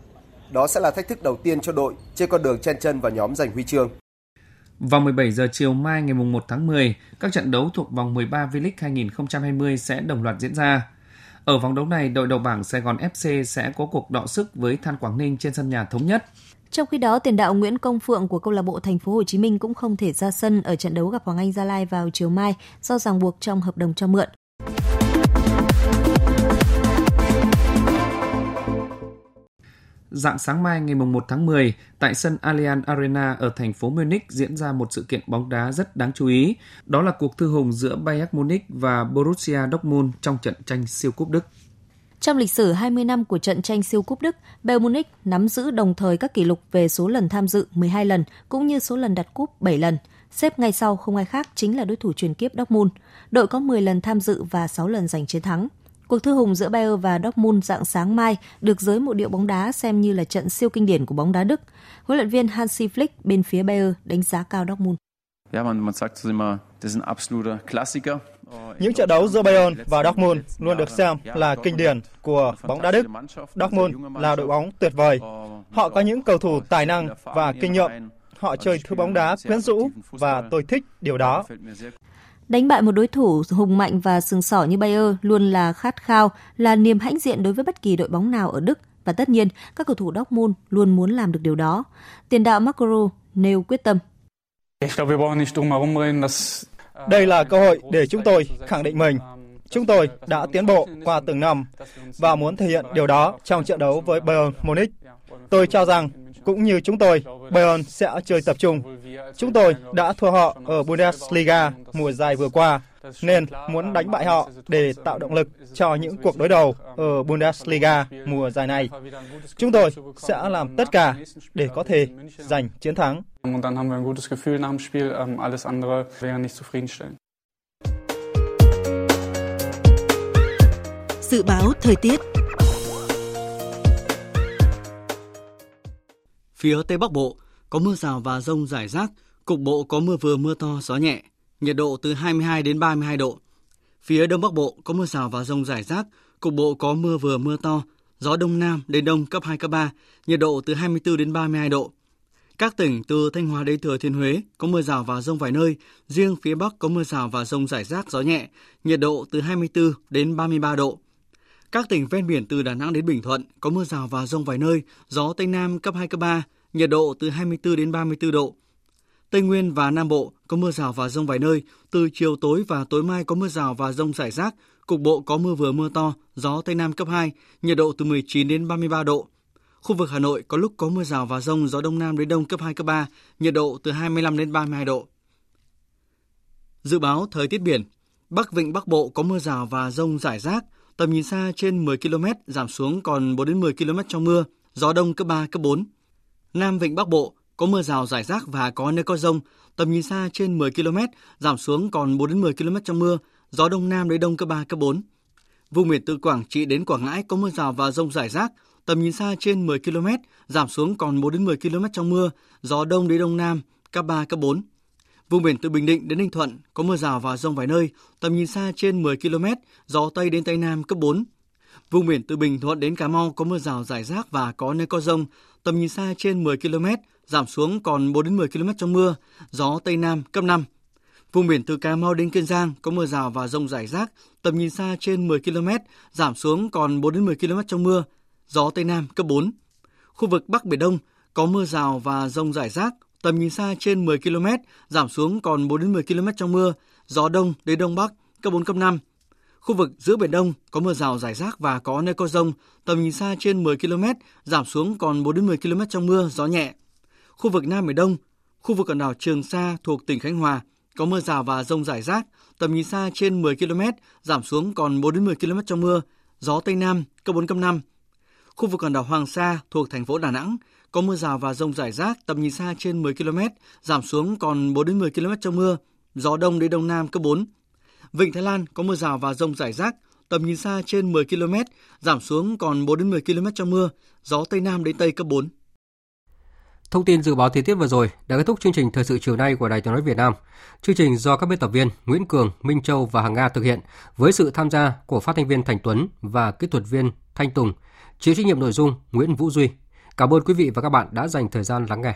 Đó sẽ là thách thức đầu tiên cho đội trên con đường chen chân vào nhóm giành huy chương. Vào 17 giờ chiều mai ngày 1 tháng 10, các trận đấu thuộc vòng 13 V-League 2020 sẽ đồng loạt diễn ra. Ở vòng đấu này, đội đầu bảng Sài Gòn FC sẽ có cuộc đọ sức với Than Quảng Ninh trên sân nhà thống nhất. Trong khi đó, tiền đạo Nguyễn Công Phượng của câu lạc bộ Thành phố Hồ Chí Minh cũng không thể ra sân ở trận đấu gặp Hoàng Anh Gia Lai vào chiều mai do ràng buộc trong hợp đồng cho mượn. Dạng sáng mai ngày 1 tháng 10, tại sân Allianz Arena ở thành phố Munich diễn ra một sự kiện bóng đá rất đáng chú ý. Đó là cuộc thư hùng giữa Bayern Munich và Borussia Dortmund trong trận tranh siêu cúp Đức. Trong lịch sử 20 năm của trận tranh siêu cúp Đức, Bayern Munich nắm giữ đồng thời các kỷ lục về số lần tham dự 12 lần cũng như số lần đặt cúp 7 lần. Xếp ngay sau không ai khác chính là đối thủ truyền kiếp Dortmund. Đội có 10 lần tham dự và 6 lần giành chiến thắng. Cuộc thư hùng giữa Bayer và Dortmund dạng sáng mai được giới mộ điệu bóng đá xem như là trận siêu kinh điển của bóng đá Đức. Huấn luyện viên Hansi Flick bên phía Bayer đánh giá cao Dortmund. Những trận đấu giữa Bayern và Dortmund luôn được xem là kinh điển của bóng đá Đức. Dortmund là đội bóng tuyệt vời. Họ có những cầu thủ tài năng và kinh nghiệm. Họ chơi thứ bóng đá quyến rũ và tôi thích điều đó. Đánh bại một đối thủ hùng mạnh và sừng sỏ như Bayer luôn là khát khao, là niềm hãnh diện đối với bất kỳ đội bóng nào ở Đức và tất nhiên các cầu thủ Dortmund luôn muốn làm được điều đó. Tiền đạo Marco nêu quyết tâm. Đây là cơ hội để chúng tôi khẳng định mình. Chúng tôi đã tiến bộ qua từng năm và muốn thể hiện điều đó trong trận đấu với Bayern Munich. Tôi cho rằng cũng như chúng tôi, Bayern sẽ chơi tập trung. Chúng tôi đã thua họ ở Bundesliga mùa giải vừa qua, nên muốn đánh bại họ để tạo động lực cho những cuộc đối đầu ở Bundesliga mùa giải này. Chúng tôi sẽ làm tất cả để có thể giành chiến thắng. Dự báo thời tiết Phía Tây Bắc Bộ có mưa rào và rông rải rác, cục bộ có mưa vừa mưa to, gió nhẹ, nhiệt độ từ 22 đến 32 độ. Phía Đông Bắc Bộ có mưa rào và rông rải rác, cục bộ có mưa vừa mưa to, gió Đông Nam đến Đông cấp 2, cấp 3, nhiệt độ từ 24 đến 32 độ. Các tỉnh từ Thanh Hóa đến Thừa Thiên Huế có mưa rào và rông vài nơi, riêng phía Bắc có mưa rào và rông rải rác gió nhẹ, nhiệt độ từ 24 đến 33 độ. Các tỉnh ven biển từ Đà Nẵng đến Bình Thuận có mưa rào và rông vài nơi, gió Tây Nam cấp 2, cấp 3, nhiệt độ từ 24 đến 34 độ. Tây Nguyên và Nam Bộ có mưa rào và rông vài nơi, từ chiều tối và tối mai có mưa rào và rông rải rác, cục bộ có mưa vừa mưa to, gió Tây Nam cấp 2, nhiệt độ từ 19 đến 33 độ. Khu vực Hà Nội có lúc có mưa rào và rông, gió Đông Nam đến Đông cấp 2, cấp 3, nhiệt độ từ 25 đến 32 độ. Dự báo thời tiết biển, Bắc Vịnh Bắc Bộ có mưa rào và rông rải rác, tầm nhìn xa trên 10 km, giảm xuống còn 4 đến 10 km trong mưa, gió Đông cấp 3, cấp 4. Nam Vịnh Bắc Bộ có mưa rào rải rác và có nơi có rông, tầm nhìn xa trên 10 km, giảm xuống còn 4 đến 10 km trong mưa, gió Đông Nam đến Đông cấp 3, cấp 4. Vùng biển từ Quảng Trị đến Quảng Ngãi có mưa rào và rông rải rác, tầm nhìn xa trên 10 km, giảm xuống còn 4 đến 10 km trong mưa, gió Đông đến Đông Nam, cấp 3, cấp 4. Vùng biển từ Bình Định đến Ninh Thuận có mưa rào và rông vài nơi, tầm nhìn xa trên 10 km, gió Tây đến Tây Nam cấp 4. Vùng biển từ Bình Thuận đến Cà Mau có mưa rào rải rác và có nơi có rông, tầm nhìn xa trên 10 km, giảm xuống còn 4 đến 10 km trong mưa, gió Tây Nam cấp 5. Vùng biển từ Cà Mau đến Kiên Giang có mưa rào và rông rải rác, tầm nhìn xa trên 10 km, giảm xuống còn 4 đến 10 km trong mưa, gió Tây Nam cấp 4. Khu vực Bắc Biển Đông có mưa rào và rông rải rác, tầm nhìn xa trên 10 km, giảm xuống còn 4 đến 10 km trong mưa, gió Đông đến Đông Bắc cấp 4, cấp 5. Khu vực giữa Biển Đông có mưa rào rải rác và có nơi có rông, tầm nhìn xa trên 10 km, giảm xuống còn 4 đến 10 km trong mưa, gió nhẹ. Khu vực Nam Biển Đông, khu vực quần đảo Trường Sa thuộc tỉnh Khánh Hòa có mưa rào và rông rải rác, tầm nhìn xa trên 10 km, giảm xuống còn 4 đến 10 km trong mưa, gió Tây Nam cấp 4, cấp 5. Khu vực quần đảo Hoàng Sa thuộc thành phố Đà Nẵng có mưa rào và rông rải rác, tầm nhìn xa trên 10 km, giảm xuống còn 4 đến 10 km trong mưa, gió đông đến đông nam cấp 4. Vịnh Thái Lan có mưa rào và rông rải rác, tầm nhìn xa trên 10 km, giảm xuống còn 4 đến 10 km trong mưa, gió tây nam đến tây cấp 4. Thông tin dự báo thời tiết vừa rồi đã kết thúc chương trình thời sự chiều nay của Đài Tiếng nói Việt Nam. Chương trình do các biên tập viên Nguyễn Cường, Minh Châu và Hằng Nga thực hiện với sự tham gia của phát thanh viên Thành Tuấn và kỹ thuật viên Thanh Tùng, chịu trách nhiệm nội dung Nguyễn Vũ Duy. Cảm ơn quý vị và các bạn đã dành thời gian lắng nghe.